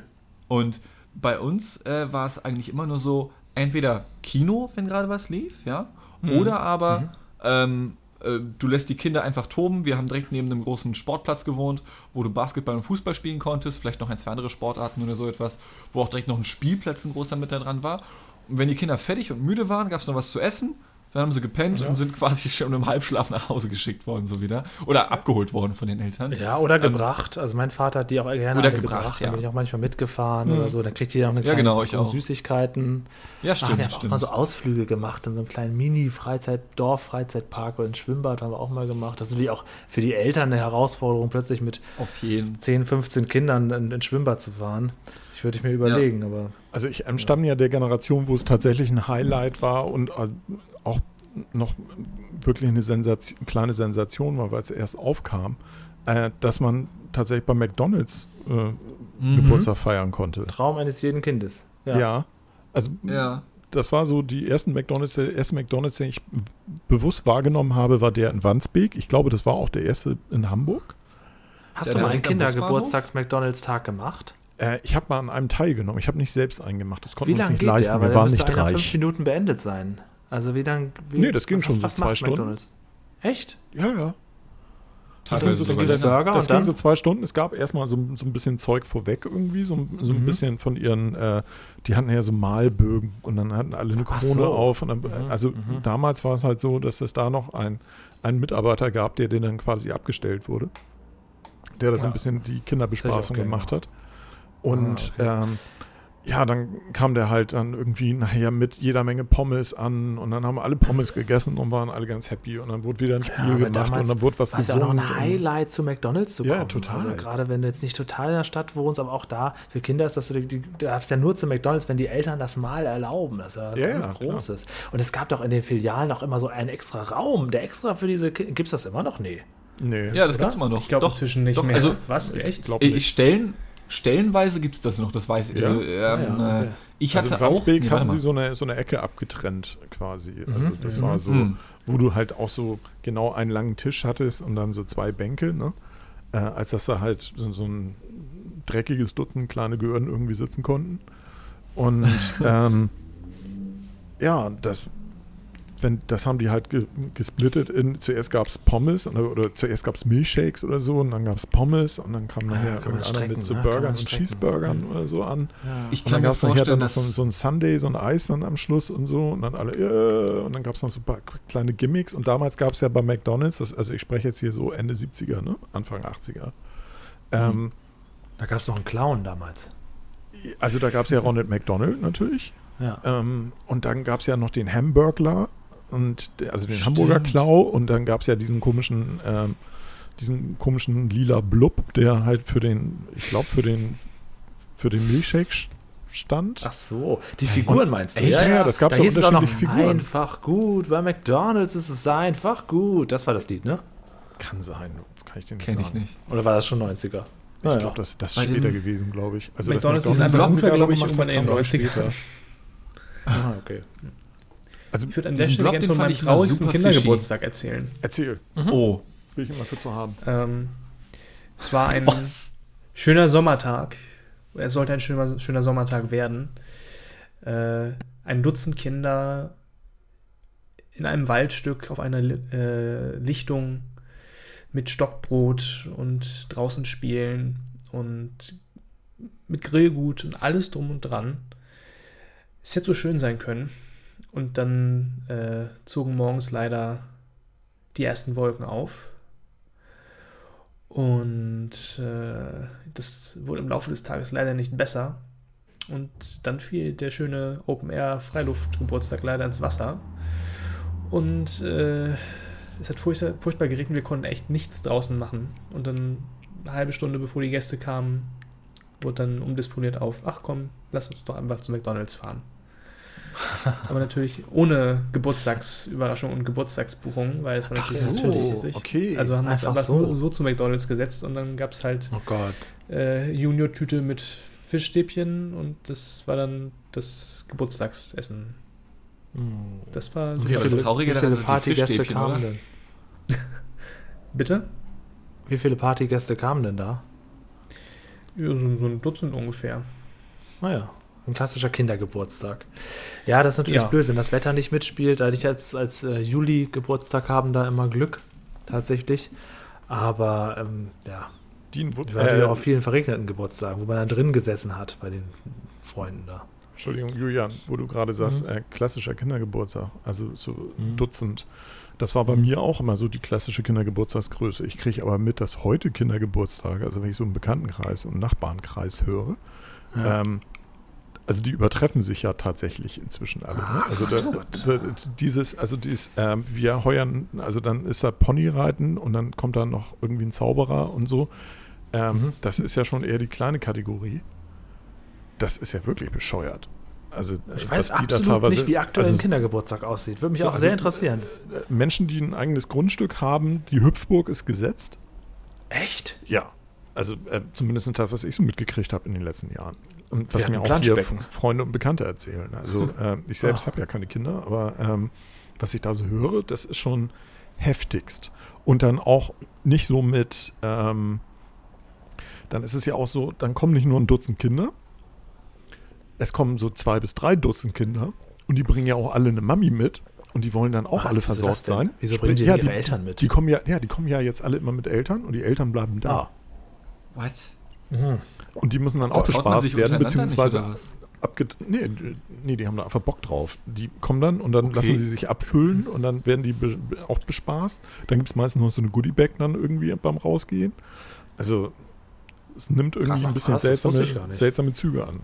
Und bei uns äh, war es eigentlich immer nur so, entweder Kino, wenn gerade was lief, ja, oder aber ähm, äh, du lässt die Kinder einfach toben. Wir haben direkt neben einem großen Sportplatz gewohnt, wo du Basketball und Fußball spielen konntest, vielleicht noch ein, zwei andere Sportarten oder so etwas, wo auch direkt noch ein Spielplatz ein großer mit dran war. Und wenn die Kinder fertig und müde waren, gab es noch was zu essen Dann haben sie gepennt Ja. und sind quasi schon im Halbschlaf nach Hause geschickt worden, so wieder. Oder abgeholt worden von den Eltern. Ja, oder gebracht. Also mein Vater hat die auch gerne Oder gebracht, Da ja. bin ich auch manchmal mitgefahren Mhm. oder so. Dann kriegt ihr auch eine Ja, kleine genau, ich auch. Süßigkeiten. Ja, Ah, stimmt, wir haben auch stimmt. mal so Ausflüge gemacht in so einem kleinen Mini-Freizeit, Dorf-Freizeitpark oder ein Schwimmbad haben wir auch mal gemacht. Das ist wie auch für die Eltern eine Herausforderung, plötzlich mit Auf jeden 10, 15 Kindern in, ins Schwimmbad zu fahren. Ich würde ich mir überlegen, aber Also ich entstamme ja der Generation, wo es tatsächlich ein Highlight war und äh, auch noch wirklich eine Sensation, kleine Sensation war, weil es erst aufkam, äh, dass man tatsächlich bei McDonalds äh, Mhm. Geburtstag feiern konnte. Traum eines jeden Kindes. Ja. Also Ja. das war so die ersten McDonalds, der erste McDonalds, den ich bewusst wahrgenommen habe, war der in Wandsbek. Ich glaube, das war auch der erste in Hamburg. Hast Ja, du mal einen Kindergeburtstags-McDonalds-Tag gemacht? Äh, ich habe mal an einem teilgenommen. Ich habe nicht selbst einen gemacht. Das konnten Wie wir uns nicht leisten. der? wir der waren nicht einer fünf. Minuten beendet sein. Also wie dann? Wie, Nee, das ging schon so was zwei macht Stunden. McDonald's? Echt? Ja, ja. Teilweise Also, dann gibt's länger. Burger das ging so zwei Stunden. Es gab erstmal so, so ein bisschen Zeug vorweg irgendwie, so, so ein Mhm. bisschen von ihren, äh, die hatten ja so Malbögen und dann hatten alle eine Ach Krone so. auf. Und dann, Mhm, also mhm. damals war es halt so, dass es da noch ein, einen Mitarbeiter gab, der den dann quasi abgestellt wurde, der da so Ja. ein bisschen die Das Kinderbespaßung gerne gemacht hat. Und Ah, ähm, ja, dann kam der halt dann irgendwie nachher mit jeder Menge Pommes an und dann haben alle Pommes gegessen und waren alle ganz happy und dann wurde wieder ein Spiel aber gemacht und dann wurde was War es ja auch noch gesungen. ein Highlight, zu McDonalds zu kommen. Ja, total. Also gerade wenn du jetzt nicht total in der Stadt wohnst, aber auch da, für Kinder ist das die, die, du darfst ja nur zu McDonalds, wenn die Eltern das mal erlauben. Das ist ja was Ja, ganz ja, klar. Großes. Und es gab doch in den Filialen auch immer so einen extra Raum, der extra für diese Kinder. Gibt es das immer noch? Nee. Nee. Ja, das Oder? gibt's immer noch. Ich glaube inzwischen nicht doch, mehr. Also, was? Echt? glaub ich, nicht. stellen, stellenweise gibt es das noch, das weiß ich. Ja? Also, ähm, Ah, ja, okay. äh, ich Also hatte in auch. Wandsbek nee, hatten sie so eine, so eine Ecke abgetrennt quasi. Also Mhm, das mhm. war so, Mhm. wo du halt auch so genau einen langen Tisch hattest und dann so zwei Bänke, ne? Äh, als dass da halt so, so ein dreckiges Dutzend kleine Gehirn irgendwie sitzen konnten. Und ähm, ja, das, wenn, das haben die halt ge gesplittet in, zuerst gab es Pommes oder, oder zuerst gab es Milchshakes oder so und dann gab es Pommes und dann kam nachher kann man irgendeiner mit so ne? Kann man Burgern und. Cheeseburgern oder so an. Ich Und kann dann mir gab es nachher vorstellen, dann noch so, ein- so ein Sunday, so ein Eis dann am Schluss und so und dann alle, äh, und dann gab es noch so ein paar kleine Gimmicks und damals gab es ja bei McDonalds, das, also ich spreche jetzt hier so Ende 70er, ne? Anfang 80er. Ähm, Da gab es noch einen Clown damals. also da gab es ja Ronald McDonald natürlich Ja. ähm, und dann gab es ja noch den Hamburglar und also den Stimmt. Hamburger Klau und dann gab es ja diesen komischen, ähm, diesen komischen lila Blub, der halt für den, ich glaube für den, für den Milchshake stand. Ach so, die Figuren meinst du? Echt? Ja, das gab's da ja hieß es auch noch unterschiedliche Figuren. einfach gut. Bei McDonalds ist es einfach gut. Das war das Lied, ne? Kann sein, kann ich dir nicht Kenne ich sagen. nicht. Oder war das schon 90er? Ich Naja. glaube, das, das ist später gewesen, glaube ich. Also McDonald's das ist einfach Block glaube ich, irgendwann in den kam auch 90ern. später. Ah, okay. Also Ich würde an der Stelle gerne den von meinem traurigsten Kindergeburtstag erzählen. erzähl, Oh. will ich immer für zu haben. Ähm, es war ein Was? schöner Sommertag. Es sollte ein schöner, schöner Sommertag werden. Äh, ein Dutzend Kinder in einem Waldstück auf einer äh, Lichtung mit Stockbrot und draußen spielen und mit Grillgut und alles drum und dran. Es hätte so schön sein können. Und dann äh, zogen morgens leider die ersten Wolken auf. Und äh, das wurde im Laufe des Tages leider nicht besser. Und dann fiel der schöne Open-Air-Freiluft-Geburtstag leider ins Wasser. Und äh, es hat furchtbar, furchtbar geregnet, wir konnten echt nichts draußen machen. Und dann eine halbe Stunde bevor die Gäste kamen, wurde dann umdisponiert auf, ach komm, lass uns doch einfach zu McDonalds fahren. Aber natürlich ohne Geburtstagsüberraschung und Geburtstagsbuchung, weil es war natürlich so, natürlich okay. Also haben wir uns Einfach so. so zu McDonalds gesetzt und dann gab es halt Oh Gott. äh, Junior-Tüte mit Fischstäbchen und das war dann das Geburtstagsessen. Das war Wie Ja, aber das viele, Traurige wie daran viele sind die Partygäste Fischstäbchen, kamen oder? denn? Bitte? Wie viele Partygäste kamen denn da? Ja, so, so ein Dutzend ungefähr. Naja, ein klassischer Kindergeburtstag. Ja, das ist natürlich Ja. blöd, wenn das Wetter nicht mitspielt. Da ich als, als äh, Juli Geburtstag haben da immer Glück, tatsächlich. Aber ähm, ja, Dean Wood, ich war äh, auch auf vielen verregneten Geburtstagen, wo man dann drin gesessen hat bei den Freunden da. Entschuldigung, Julian, wo du gerade sagst, äh, klassischer Kindergeburtstag, also so Mhm. Dutzend. Das war bei mir auch immer so die klassische Kindergeburtstagsgröße. Ich kriege aber mit, dass heute Kindergeburtstage, also wenn ich so einen Bekanntenkreis und einen Nachbarnkreis höre, Ja. ähm, also die übertreffen sich ja tatsächlich inzwischen alle. Ne? Also da, da, dieses, also dieses, ähm, wir heuern, also dann ist da Ponyreiten und dann kommt da noch irgendwie ein Zauberer und so. Ähm, Mhm. Das ist ja schon eher die kleine Kategorie. Das ist ja wirklich bescheuert. Also, Ich äh, weiß absolut nicht, wie aktuell also ein Kindergeburtstag aussieht. Würde mich So, auch also- sehr interessieren. äh, Menschen, die ein eigenes Grundstück haben, die Hüpfburg ist gesetzt. Echt? Ja. Also äh, zumindest das, was ich so mitgekriegt habe in den letzten Jahren. Und was Wir mir auch hier Freunde und Bekannte erzählen. Also äh, ich selbst Ah. habe ja keine Kinder, aber ähm, was ich da so höre, das ist schon heftigst. Und dann auch nicht so mit, ähm, dann ist es ja auch so, dann kommen nicht nur ein Dutzend Kinder, es kommen so zwei bis drei Dutzend Kinder und die bringen ja auch alle eine Mami mit und die wollen dann auch Was? alle versorgt das sein. Wieso bringen die ja, ihre Eltern mit? Die kommen ja, ja, die kommen ja jetzt alle immer mit Eltern und die Eltern bleiben da. Ah. Was? Mhm. Und die müssen dann auch bespaßt werden, beziehungsweise oder was? abge nee, nee, die haben da einfach Bock drauf. Die kommen dann und dann Okay. lassen sie sich abfüllen und dann werden die be auch bespaßt. Dann gibt es meistens noch so eine Goodie-Bag dann irgendwie beim Rausgehen. Also es nimmt irgendwie Krass, ein bisschen krass, seltsame, seltsame Züge an.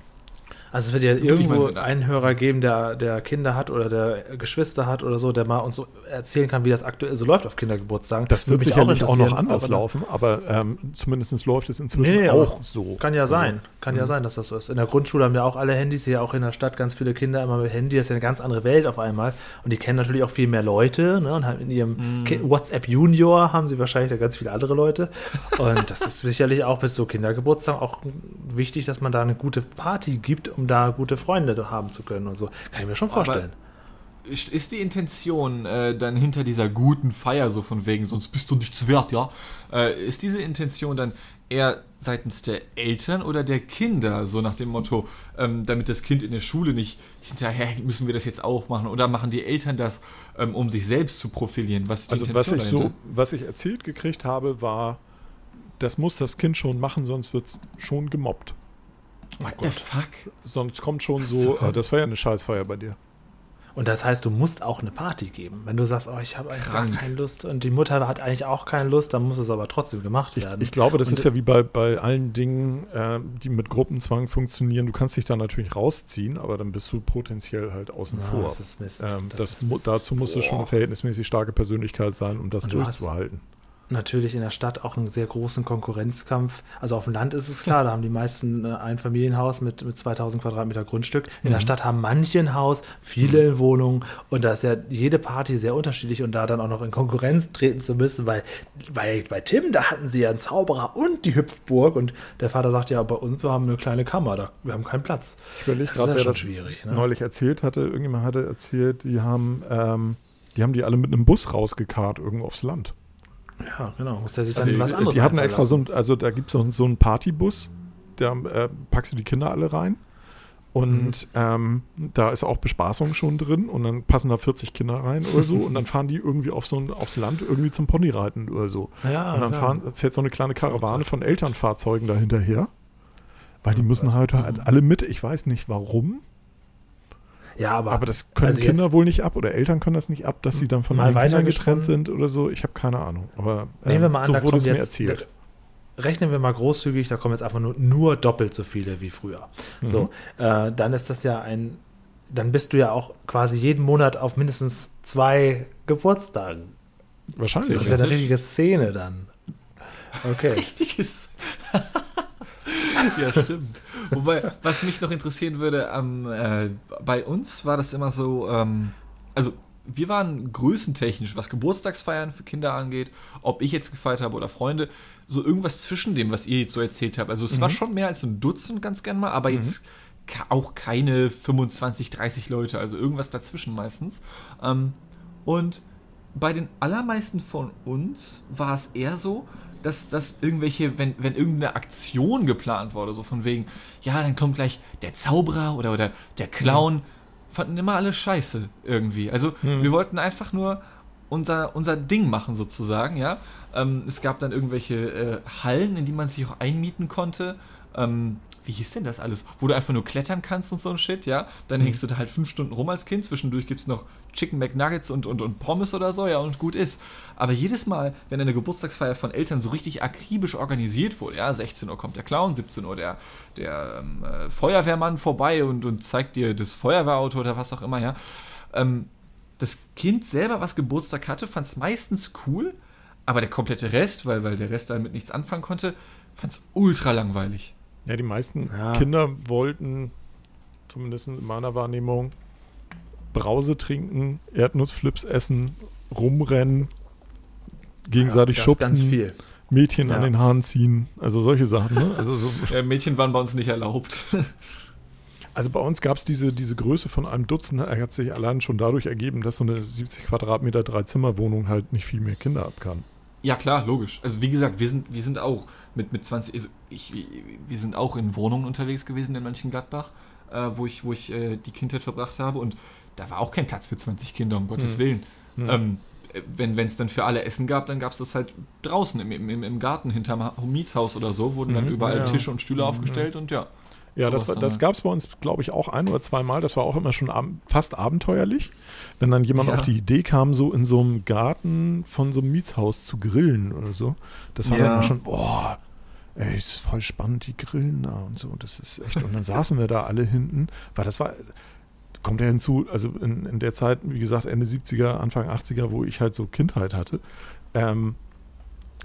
Also es wird ja irgendwo einen Hörer geben, der, der Kinder hat oder der Geschwister hat oder so, der mal uns so erzählen kann, wie das aktuell so läuft auf Kindergeburtstagen. Das wird Würde mich sicherlich auch, noch interessieren, anders aber laufen, aber ähm, zumindest läuft es inzwischen Nee, nee, auch so. Kann ja Also, sein. Kann ja sein, dass das so ist. In der Grundschule haben ja auch alle Handys, hier auch in der Stadt ganz viele Kinder immer mit Handy. Das ist ja eine ganz andere Welt auf einmal. Und die kennen natürlich auch viel mehr Leute. Ne? Und haben in ihrem Ki- WhatsApp Junior haben sie wahrscheinlich da ganz viele andere Leute. Und das ist sicherlich auch bis so Kindergeburtstag auch wichtig, dass man da eine gute Party gibt, um da gute Freunde haben zu können und so. Kann ich mir schon vorstellen. Ist ist die Intention äh, dann hinter dieser guten Feier, so von wegen, sonst bist du nichts wert, ja? Äh, ist diese Intention dann eher seitens der Eltern oder der Kinder, so nach dem Motto, ähm, damit das Kind in der Schule nicht hinterher müssen wir das jetzt auch machen? Oder machen die Eltern das, ähm, um sich selbst zu profilieren? Was ist die Also was Intention ich so, was ich erzählt gekriegt habe, war, das muss das Kind schon machen, sonst wird es schon gemobbt. What the fuck? Sonst kommt schon so, so. äh, das war ja eine Scheißfeier bei dir. Und das heißt, du musst auch eine Party geben. Wenn du sagst, oh, ich habe eigentlich gar keine Lust und die Mutter hat eigentlich auch keine Lust, dann muss es aber trotzdem gemacht werden. Ich glaube, das Und- ist ja wie bei, bei allen Dingen, äh, die mit Gruppenzwang funktionieren. Du kannst dich da natürlich rausziehen, aber dann bist du potenziell halt außen Ja, vor. das ist Mist. ähm, Das das ist Mist. dazu musst du schon eine Boah. verhältnismäßig starke Persönlichkeit sein, um das Und du hast- durchzuhalten. Natürlich in der Stadt auch einen sehr großen Konkurrenzkampf. Also auf dem Land ist es klar, da haben die meisten äh, ein Familienhaus mit, mit 2000 Quadratmeter Grundstück. In Mhm. der Stadt haben manche ein Haus, viele in Wohnungen und da ist ja jede Party sehr unterschiedlich und da dann auch noch in Konkurrenz treten zu müssen, weil bei, bei Tim, da hatten sie ja einen Zauberer und die Hüpfburg und der Vater sagt ja, bei uns, wir haben eine kleine Kammer, da, wir haben keinen Platz. Ich überlege Das ist gerade, ja schon schwierig. Ne? neulich erzählt hatte. Irgendjemand hatte erzählt, die haben, ähm, die haben die alle mit einem Bus rausgekarrt irgendwo aufs Land. Ja, genau. Muss der sich Also, dann was anderes die hatten extra so ein, also da gibt es so, einen- so einen Partybus, da äh, packst du die Kinder alle rein. Und Mhm. ähm, da ist auch Bespaßung schon drin und dann passen da 40 Kinder rein oder so und dann fahren die irgendwie auf so ein, aufs Land irgendwie zum Ponyreiten oder so. Ja, und dann fahren, fährt so eine kleine Karawane von Elternfahrzeugen da hinterher. Weil Oh die müssen halt, halt alle mit. Ich weiß nicht warum, ja, aber, aber das können also Kinder jetzt- wohl nicht ab oder Eltern können das nicht ab, dass sie dann von Mal den Kindern getrennt sind oder so. Ich habe keine Ahnung. Aber Nehmen ähm, wir mal an, so da wurde es mir jetzt, erzählt. rechnen wir mal großzügig, da kommen jetzt einfach nur, nur doppelt so viele wie früher. Mhm. So, äh, dann ist das ja ein, dann bist du ja auch quasi jeden Monat auf mindestens zwei Geburtstagen. Wahrscheinlich. Das ist ja eine richtige Szene dann. Okay. Richtiges. ja, stimmt. Wobei, was mich noch interessieren würde, ähm, äh, bei uns war das immer so, ähm, also wir waren größentechnisch, was Geburtstagsfeiern für Kinder angeht, ob ich jetzt gefeiert habe oder Freunde, so irgendwas zwischen dem, was ihr jetzt so erzählt habt. Also es war schon mehr als ein Dutzend ganz gern mal, aber jetzt ka- auch keine 25, 30 Leute, also irgendwas dazwischen meistens. Ähm, und bei den allermeisten von uns war es eher so, dass, dass irgendwelche, wenn, wenn irgendeine Aktion geplant wurde, so von wegen, ja, dann kommt gleich der Zauberer oder, oder der Clown, fanden immer alle scheiße irgendwie. Also wir wollten einfach nur unser, unser Ding machen sozusagen, ja. Ähm, es gab dann irgendwelche äh, Hallen, in die man sich auch einmieten konnte. ähm, wie hieß denn das alles? Wo du einfach nur klettern kannst und so ein Shit, ja? Dann hängst du da halt fünf Stunden rum als Kind. Zwischendurch gibt es noch Chicken McNuggets und, und, und Pommes oder so, ja, und gut ist. Aber jedes Mal, wenn eine Geburtstagsfeier von Eltern so richtig akribisch organisiert wurde, ja, 16 Uhr kommt der Clown, 17 Uhr der, der ähm, äh, Feuerwehrmann vorbei und, und zeigt dir das Feuerwehrauto oder was auch immer, ja. Ähm, das Kind selber, was Geburtstag hatte, fand es meistens cool, aber der komplette Rest, weil, weil der Rest damit nichts anfangen konnte, fand es ultra langweilig. Ja, die meisten Ja. Kinder wollten, zumindest in meiner Wahrnehmung, Brause trinken, Erdnussflips essen, rumrennen, gegenseitig das schubsen, ganz viel. Mädchen an Ja. den Haaren ziehen. Also solche Sachen. Ne? Also, so, Äh, Mädchen waren bei uns nicht erlaubt. also bei uns gab es diese, diese Größe von einem Dutzend. Er hat sich allein schon dadurch ergeben, dass so eine 70 Quadratmeter Dreizimmerwohnung halt nicht viel mehr Kinder ab kann. Ja, klar, logisch. Also wie gesagt, wir sind, wir sind auch mit, mit 20, also ich, wir sind auch in Wohnungen unterwegs gewesen in Mönchengladbach, äh, wo ich, wo ich äh, die Kindheit verbracht habe und da war auch kein Platz für 20 Kinder, um Gottes Hm. Willen. Hm. Ähm, äh, wenn es dann für alle Essen gab, dann gab es das halt draußen im, im, im Garten hinterm Ha- Mietshaus oder so, wurden dann Mhm, überall ja. Tische und Stühle aufgestellt und ja. Ja, das, war- das halt. gab es bei uns, glaube ich, auch ein oder zweimal. Das war auch immer schon ab, fast abenteuerlich, wenn dann jemand Ja. auf die Idee kam, so in so einem Garten von so einem Mietshaus zu grillen oder so. Das war Ja. dann immer schon, boah, ey, ist voll spannend, die grillen da und so. Das ist echt. Und dann saßen wir da alle hinten, weil das war. Kommt ja hinzu, also in, in der Zeit, wie gesagt, Ende 70er, Anfang 80er, wo ich halt so Kindheit hatte, ähm,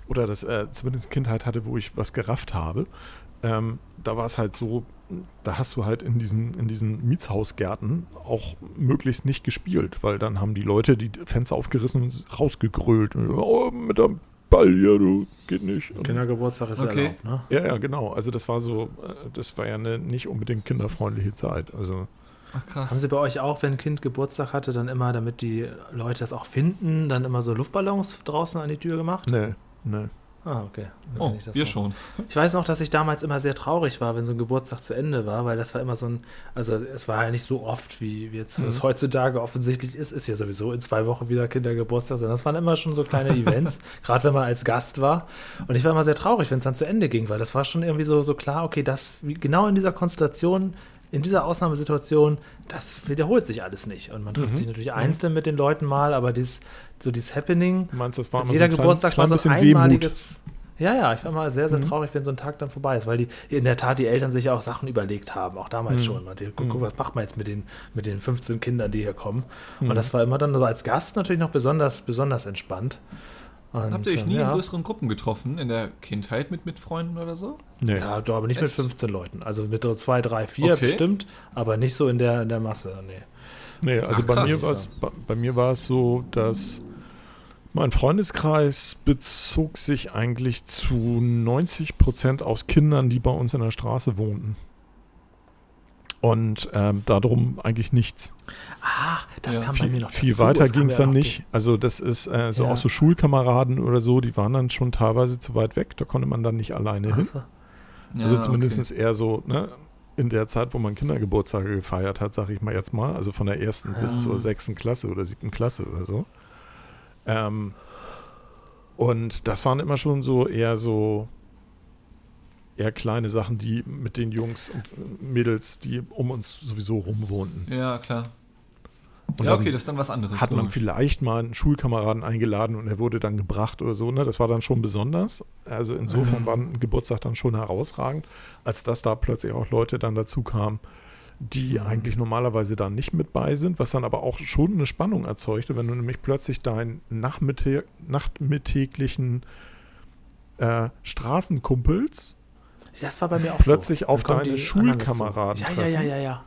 oder das äh, zumindest Kindheit hatte, wo ich was gerafft habe, ähm, da war es halt so, da hast du halt in diesen, in diesen Mietshausgärten auch möglichst nicht gespielt, weil dann haben die Leute die Fenster aufgerissen und rausgegrölt. Und, oh, mit dem Ball hier, du, geht nicht. Und, Kindergeburtstag ist Okay. erlaubt, ne? ja, ja, genau. Also das war so, äh, das war ja eine nicht unbedingt kinderfreundliche Zeit. Also Ach krass. Haben Sie bei euch auch, wenn ein Kind Geburtstag hatte, dann immer, damit die Leute das auch finden, dann immer so Luftballons draußen an die Tür gemacht? ne, ne. Ah, okay. Dann oh, ich das wir schon. Ich weiß noch, dass ich damals immer sehr traurig war, wenn so ein Geburtstag zu Ende war, weil das war immer so ein, also es war ja nicht so oft, wie jetzt es heutzutage offensichtlich ist, ist ja sowieso in zwei Wochen wieder Kindergeburtstag, sondern das waren immer schon so kleine Events, gerade wenn man als Gast war. Und ich war immer sehr traurig, wenn es dann zu Ende ging, weil das war schon irgendwie so, so klar, okay, das, wie, genau in dieser Konstellation, in dieser Ausnahmesituation, das wiederholt sich alles nicht. Und man trifft Mhm. sich natürlich einzeln mit den Leuten mal, aber dies, so dieses Happening, Du meinst, das war also jeder so Geburtstag klein war so ein Wehmut. einmaliges. Ja, ja, ich war mal sehr, sehr Mhm. traurig, wenn so ein Tag dann vorbei ist, weil die in der Tat die Eltern sich ja auch Sachen überlegt haben, auch damals Mhm. schon. Man, die, guck, guck, Mhm. was macht man jetzt mit den, mit den 15 Kindern, die hier kommen? Mhm. Und das war immer dann so als Gast natürlich noch besonders, besonders entspannt. Und, Habt ihr euch ähm, nie ja. in größeren Gruppen getroffen, in der Kindheit mit, mit Freunden oder so? Nee. Ja, doch, aber nicht mit Echt? 15 Leuten. Also mit so zwei, drei, vier Okay. bestimmt, aber nicht so in der, in der Masse. Nee. Nee, also Ach, bei, mir war's, bei, bei mir war es so, dass mein Freundeskreis bezog sich eigentlich zu 90 Prozent aus Kindern, die bei uns in der Straße wohnten. Und ähm, darum eigentlich nichts. Ah, das Ja, kam bei Viel, mir noch viel dazu. weiter ging es dann nicht. Also das ist äh, so Ja. auch so Schulkameraden oder so, die waren dann schon teilweise zu weit weg. Da konnte man dann nicht alleine hin. Ach so. Also Ja, zumindest okay. eher so, ne, in der Zeit, wo man Kindergeburtstage gefeiert hat, sage ich mal jetzt mal, also von der ersten Ja. bis zur sechsten Klasse oder siebten Klasse oder so. Ähm, und das waren immer schon so eher so eher kleine Sachen, die mit den Jungs und Mädels, die um uns sowieso rum wohnten. Ja, klar. Und ja, okay, das ist dann was anderes. Hat man vielleicht mal einen Schulkameraden eingeladen und er wurde dann gebracht oder so, ne? Das war dann schon besonders. Also insofern Mhm. war ein Geburtstag dann schon herausragend, als dass da plötzlich auch Leute dann dazu kamen, die Mhm. eigentlich normalerweise da nicht mit bei sind, was dann aber auch schon eine Spannung erzeugte, wenn du nämlich plötzlich deinen Nachmittag, nachmittäglichen äh, Straßenkumpels Das war bei mir auch Plötzlich so. auf deine. Schulkameraden Ja, ja, ja, treffen. ja, ja. ja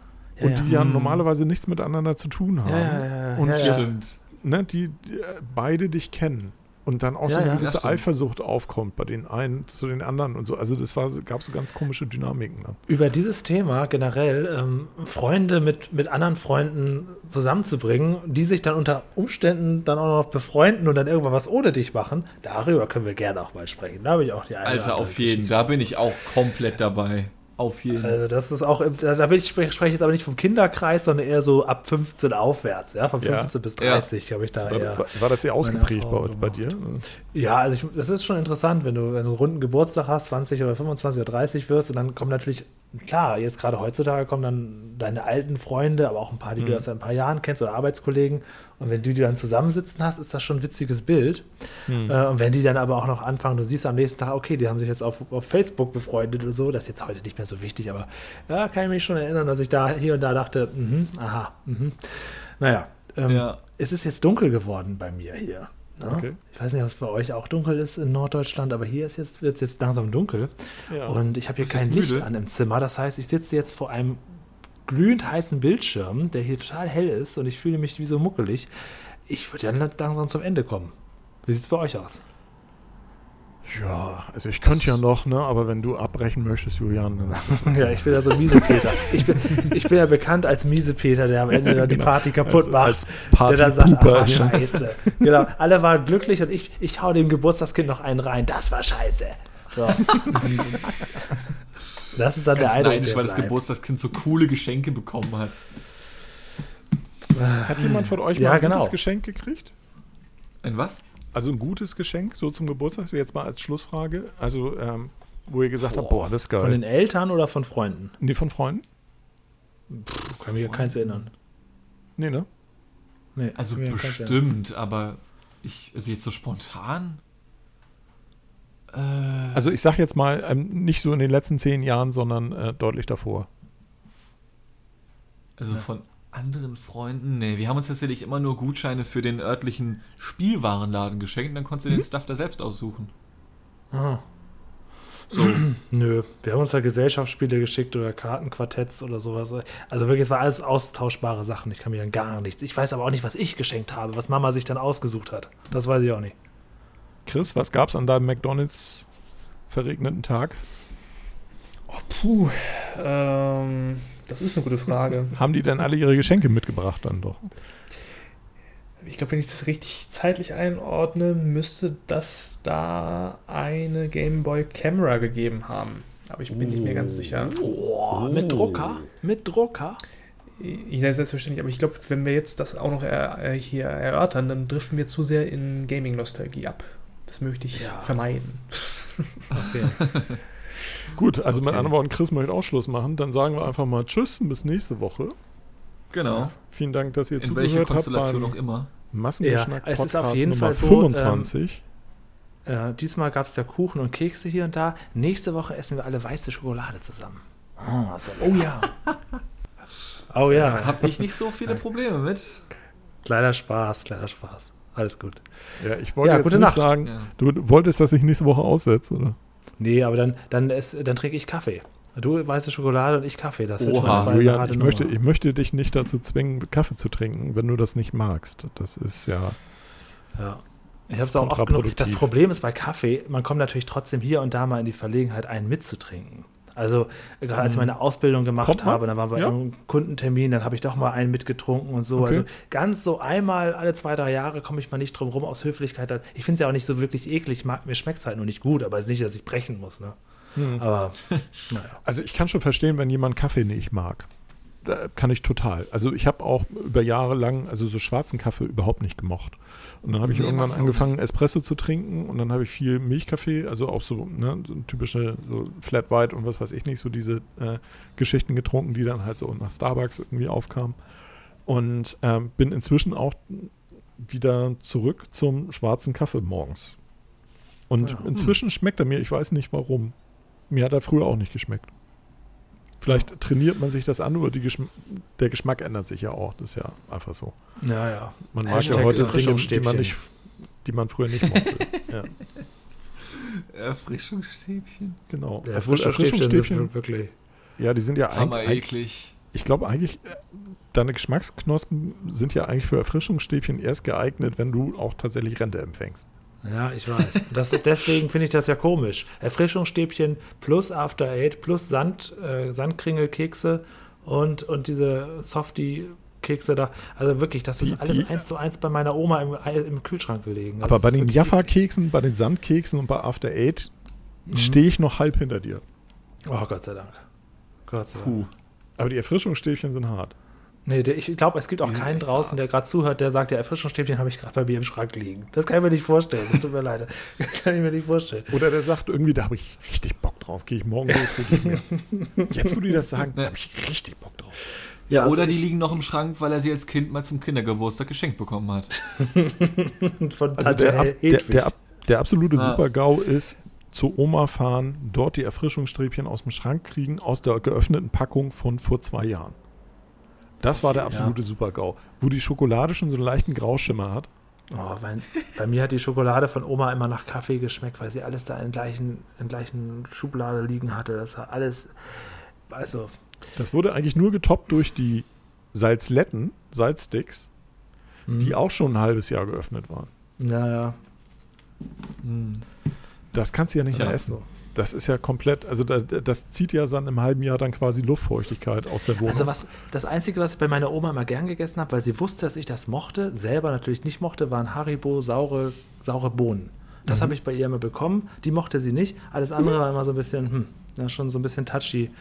und die ja Mhm. normalerweise nichts miteinander zu tun haben. Ja, ja, ja, Und ja, ja. Stimmt. ne, die, die äh, beide dich kennen und dann auch so Ja, eine ja, gewisse. Eifersucht aufkommt bei den einen zu den anderen und so. Also das war, gab so ganz komische Dynamiken dann. Über dieses Thema generell ähm, Freunde mit, mit anderen Freunden zusammenzubringen, die sich dann unter Umständen dann auch noch befreunden und dann irgendwann was ohne dich machen, darüber können wir gerne auch mal sprechen. Da habe ich auch die eine Alter, andere auf jeden. Geschichte Da bin ich auch komplett dabei. Auf jeden. Also das ist auch, da bin ich, spreche ich jetzt aber nicht vom Kinderkreis, sondern eher so ab 15 aufwärts, ja, von Ja. 15 bis Ja. 30 habe ich da War, eher. war, das sehr ausgeprägt bei, bei dir? Ja, also ich, das ist schon interessant, wenn du, wenn du einen runden Geburtstag hast, 20 oder 25 oder 30 wirst und dann kommen natürlich, klar, jetzt gerade heutzutage kommen dann deine alten Freunde, aber auch ein paar, die du erst seit ein paar Jahren kennst oder Arbeitskollegen und wenn du die dann zusammensitzen hast, ist das schon ein witziges Bild. Äh, und wenn die dann aber auch noch anfangen, du siehst am nächsten Tag, okay, die haben sich jetzt auf, auf Facebook befreundet und so, das ist jetzt heute nicht mehr so wichtig, aber ja, kann ich mich schon erinnern, dass ich da hier und da dachte, mhm, aha, mhm. Naja, ähm, Ja. es ist jetzt dunkel geworden bei mir hier. Ne? Okay. Ich weiß nicht, ob es bei euch auch dunkel ist in Norddeutschland, aber hier ist jetzt, wird es jetzt langsam dunkel. Ja. Und ich habe hier Bist kein Licht an im Zimmer. Das heißt, ich sitze jetzt vor einem glühend heißen Bildschirm, der hier total hell ist und ich fühle mich wie so muckelig. Ich würde ja langsam zum Ende kommen. Wie sieht es bei euch aus? Ja, also ich könnte ja noch, ne, aber wenn du abbrechen möchtest, Julian, dann Ja, ich bin ja so miese Peter. Ich bin, ich bin ja bekannt als miese Peter, der am Ende dann die Party kaputt Als- macht. als der dann sagt, war ja. scheiße. Genau, alle waren glücklich und ich, ich hau dem Geburtstagskind noch einen rein. Das war scheiße. So. Das ist dann Ganz der Eindruck, neidisch, weil das. Geburtstagskind so coole Geschenke bekommen hat. hat jemand von euch Ja, mal ein genau. gutes Geschenk gekriegt? Ein was? Also ein gutes Geschenk, so zum Geburtstag, so jetzt mal als Schlussfrage. Also, ähm, wo ihr gesagt habt, boah, das ist geil. Von den Eltern oder von Freunden? nee, von Freunden? Kann mich an keins erinnern. Nee, ne? Nee, Also kann bestimmt, aber ich, also jetzt so spontan. Äh, Also ich sag jetzt mal, ähm, nicht so in den letzten zehn Jahren, sondern äh, deutlich davor. also von anderen Freunden, nee, wir haben uns tatsächlich immer nur Gutscheine für den örtlichen Spielwarenladen geschenkt, dann konntest du den Stuff da selbst aussuchen. Ah. So, Nö, wir haben uns da Gesellschaftsspiele geschickt oder Kartenquartetts oder sowas. Also wirklich, es war alles austauschbare Sachen. Ich kann mich an gar nichts. Ich weiß aber auch nicht, was ich geschenkt habe, was Mama sich dann ausgesucht hat. Das weiß ich auch nicht. Chris, was gab's an deinem McDonalds verregneten Tag? Puh, ähm, das ist eine gute Frage. Haben die denn alle ihre Geschenke mitgebracht dann doch? Ich glaube, wenn ich das richtig zeitlich einordne, müsste das da eine Game Boy Camera gegeben haben. Aber ich bin nicht mehr ganz sicher. Oh, mit Drucker? Mit Drucker? Ich sei selbstverständlich, aber ich glaube, wenn wir jetzt das auch noch er, äh, hier erörtern, dann driften wir zu sehr in Gaming-Nostalgie ab. Das möchte ich Ja. vermeiden. Okay. Gut, also mit Okay. anderen Worten, Chris möchte auch Schluss machen. Dann sagen wir einfach mal Tschüss und bis nächste Woche. genau. Vielen Dank, dass ihr In welcher zugehört habt Konstellation beim auch immer. Massengeschmack Ja, es ist Podcast auf jeden Nummer Fall so, 25. äh, diesmal gab es ja Kuchen und Kekse hier und da. Nächste Woche essen wir alle weiße Schokolade zusammen. Oh, so Oh ja. oh ja. Habe ich nicht so viele Probleme mit. Kleiner Spaß, kleiner Spaß. Alles gut. ja, ich wollte Ja, jetzt gute nicht Nacht. sagen, Ja. du wolltest, dass ich nächste Woche aussetze, oder? Nee, aber dann, dann, ist, dann trinke ich Kaffee. Du weiße Schokolade und ich Kaffee. Das wird Oha, Julian, ich möchte, Nummer. ich möchte dich nicht dazu zwingen, Kaffee zu trinken, wenn du das nicht magst. Das ist ja. Ja. Ich Das habe es auch oft genug. Das Problem ist bei Kaffee, man kommt natürlich trotzdem hier und da mal in die Verlegenheit, einen mitzutrinken. Also gerade als ich meine Ausbildung gemacht Mhm. Kommt habe, dann waren wir Ja. im Kundentermin, dann habe ich doch mal einen mitgetrunken und so. Okay. Also ganz so einmal alle zwei, drei Jahre komme ich mal nicht drum rum aus Höflichkeit. Ich finde es ja auch nicht so wirklich eklig. Mag- Mir schmeckt es halt nur nicht gut, aber es ist nicht, dass ich brechen muss. Ne? Aber naja. Also ich kann schon verstehen, wenn jemand Kaffee nicht mag. Da kann ich total. Also ich habe auch über Jahre lang, also so schwarzen Kaffee überhaupt nicht gemocht. Und dann habe ich Nee, irgendwann angefangen, Espresso zu trinken und dann habe ich viel Milchkaffee, also auch so, ne, so typische so Flat White und was weiß ich nicht, so diese äh, Geschichten getrunken, die dann halt so nach Starbucks irgendwie aufkamen. Und ähm, bin inzwischen auch wieder zurück zum schwarzen Kaffee morgens. Und Ja. inzwischen schmeckt er mir, ich weiß nicht warum. Mir hat er früher auch nicht geschmeckt. Vielleicht trainiert man sich das an, aber die Geschm der Geschmack ändert sich ja auch. Das ist ja einfach so. Ja, ja. Man mag Hashtag ja heute Dinge, die Erfrischungsstäbchen. man, nicht, die man früher nicht mochte. ja, Erfrischungsstäbchen. genau. Obwohl Erfrischungsstäbchen sind wirklich. ja, die sind ja Hammer eigentlich, eklig. ich glaube eigentlich, äh, deine Geschmacksknospen sind ja eigentlich für Erfrischungsstäbchen erst geeignet, wenn du auch tatsächlich Rente empfängst. Ja, ich weiß. Das deswegen finde ich das ja komisch. Erfrischungsstäbchen plus After Eight plus Sand, äh, Sandkringelkekse und, und diese Softie-Kekse da. Also wirklich, das ist Die- alles die- eins zu eins bei meiner Oma im, im Kühlschrank gelegen. Das Aber bei den Jaffa-Keksen, bei den Sandkeksen und bei After Eight Mhm. stehe ich noch halb hinter dir. Oh Gott sei Dank. Gott sei Dank. Puh. Aber die Erfrischungsstäbchen sind hart. Nee, der, ich glaube, es gibt auch keinen draußen, hart. der gerade zuhört, der sagt, der Erfrischungsstäbchen habe ich gerade bei mir im Schrank liegen. Das kann ich mir nicht vorstellen. Das tut mir leid. kann ich mir nicht vorstellen. Oder der sagt irgendwie, da habe ich richtig Bock drauf. Gehe ich morgen los, hol ich mir. Jetzt, wo die das sagen, Ja. habe ich richtig Bock drauf. Ja, also oder die ich- liegen noch im Schrank, weil er sie als Kind mal zum Kindergeburtstag geschenkt bekommen hat. Von Also der, ab, der, der, ab, der absolute Ah. Super-GAU ist, zu Oma fahren, dort die Erfrischungsstäbchen aus dem Schrank kriegen, aus der geöffneten Packung von vor zwei Jahren. Das war der absolute Super-GAU. Wo die Schokolade schon so einen leichten Grauschimmer hat. Oh, bei, bei mir hat die Schokolade von Oma immer nach Kaffee geschmeckt, weil sie alles da in gleichen, in gleichen Schublade liegen hatte. Das war alles, also, Das wurde eigentlich nur getoppt durch die Salzletten, Salzsticks, die auch schon ein halbes Jahr geöffnet waren. ja, ja. Das kannst du ja nicht Ja, mehr essen. so. Das ist ja komplett, also da, das zieht ja dann im halben Jahr dann quasi Luftfeuchtigkeit aus der Wohnung. Also was, das Einzige, was ich bei meiner Oma immer gern gegessen habe, weil sie wusste, dass ich das mochte, selber natürlich nicht mochte, waren Haribo saure, saure Bohnen. Das habe ich bei ihr immer bekommen. Die mochte sie nicht. Alles andere war immer so ein bisschen, hm, ja, schon so ein bisschen touchy.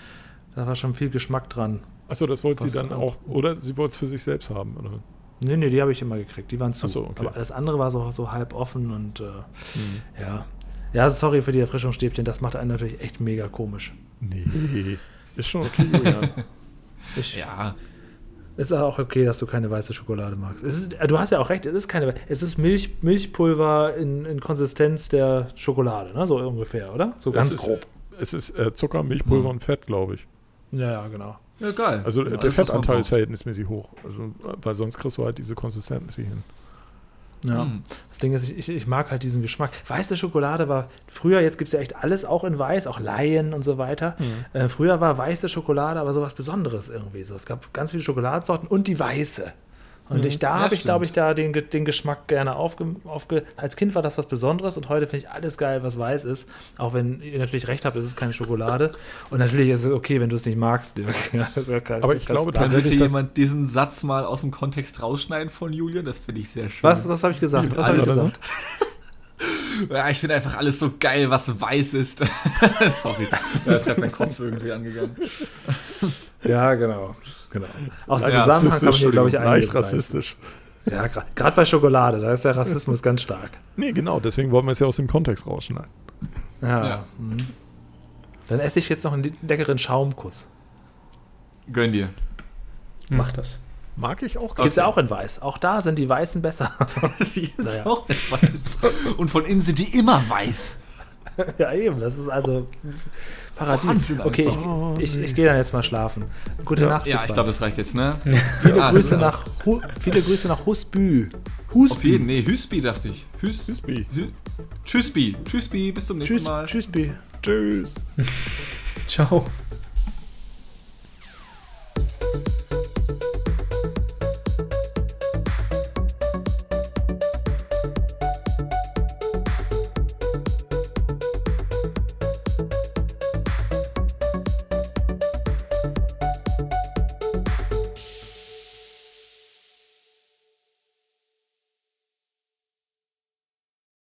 Da war schon viel Geschmack dran. Achso, das wollte sie dann auch- oder sie wollte es für sich selbst haben, oder? Nee, nee, die habe ich immer gekriegt. Die waren zu. So, okay. Aber alles andere war so, so halb offen und äh, ja. Ja, sorry für die Erfrischungsstäbchen. Das macht einen natürlich echt mega komisch. Nee, ist schon okay, Julian. Ich, Ja, Ist auch okay, dass du keine weiße Schokolade magst. Es ist, du hast ja auch recht, es ist keine. Es ist Milch, Milchpulver in, in Konsistenz der Schokolade, ne? So ungefähr, oder? So ganz es ist, grob. Es ist äh, Zucker, Milchpulver und Fett, glaube ich. Ja, ja, genau. ja geil. Also Ja, der Fettanteil ist verhältnismäßig hoch. Also, weil sonst kriegst du halt diese Konsistenz hier hin. Ja. Hm. Das Ding ist, ich, ich mag halt diesen Geschmack. Weiße Schokolade war früher, jetzt gibt es ja echt alles auch in weiß, auch Laien und so weiter. Äh, früher war weiße Schokolade aber sowas Besonderes irgendwie so. Es gab ganz viele Schokoladensorten und die weiße. Und ich, da Ja, habe ich, glaube ich, da den, den Geschmack gerne aufge, aufge. Als Kind war das was Besonderes und heute finde ich alles geil, was weiß ist. Auch wenn ihr natürlich recht habt, es ist keine Schokolade. und natürlich ist es okay, wenn du es nicht magst, Dirk. Ja, kein- Aber ich glaube tatsächlich, dass- jemand diesen Satz mal aus dem Kontext rausschneiden von Julian? Das finde ich sehr schön. Was, was habe ich gesagt? Was habe ich Alles. gesagt? Ja, ich finde einfach alles so geil, was weiß ist. Sorry, da ist gerade mein Kopf irgendwie angegangen. Ja, genau. Genau. Aus dem Ja, Zusammenhang kann man hier, glaube ich, leicht rassistisch. Ja, gerade bei Schokolade, da ist der Rassismus ganz stark. Nee, genau, deswegen wollen wir es ja aus dem Kontext rausschneiden. Ja. Ja. Mhm. Dann esse ich jetzt noch einen leckeren Schaumkuss. Gönn dir. Mach das. Mag ich auch Gibt es ja auch in weiß. Auch da sind die Weißen besser. Die ist Naja. auch nicht weiß. Und von innen sind die immer weiß. ja, eben. Das ist also Paradies. Wahnsinn okay, ich, ich, ich gehe dann jetzt mal schlafen. Gute Ja. Nacht. Ja, ich glaube, das reicht jetzt, ne? viele, Ah, Grüße nach, Hu, viele Grüße nach Husbü. Husbü. Auf jeden, nee, Hüsbi dachte ich. Hüs, Hüsbi. Hü, Tschüssbi. Tschüssbi, bis zum nächsten Tschüss, Mal. Tschüss, Bü. Tschüss. Ciao.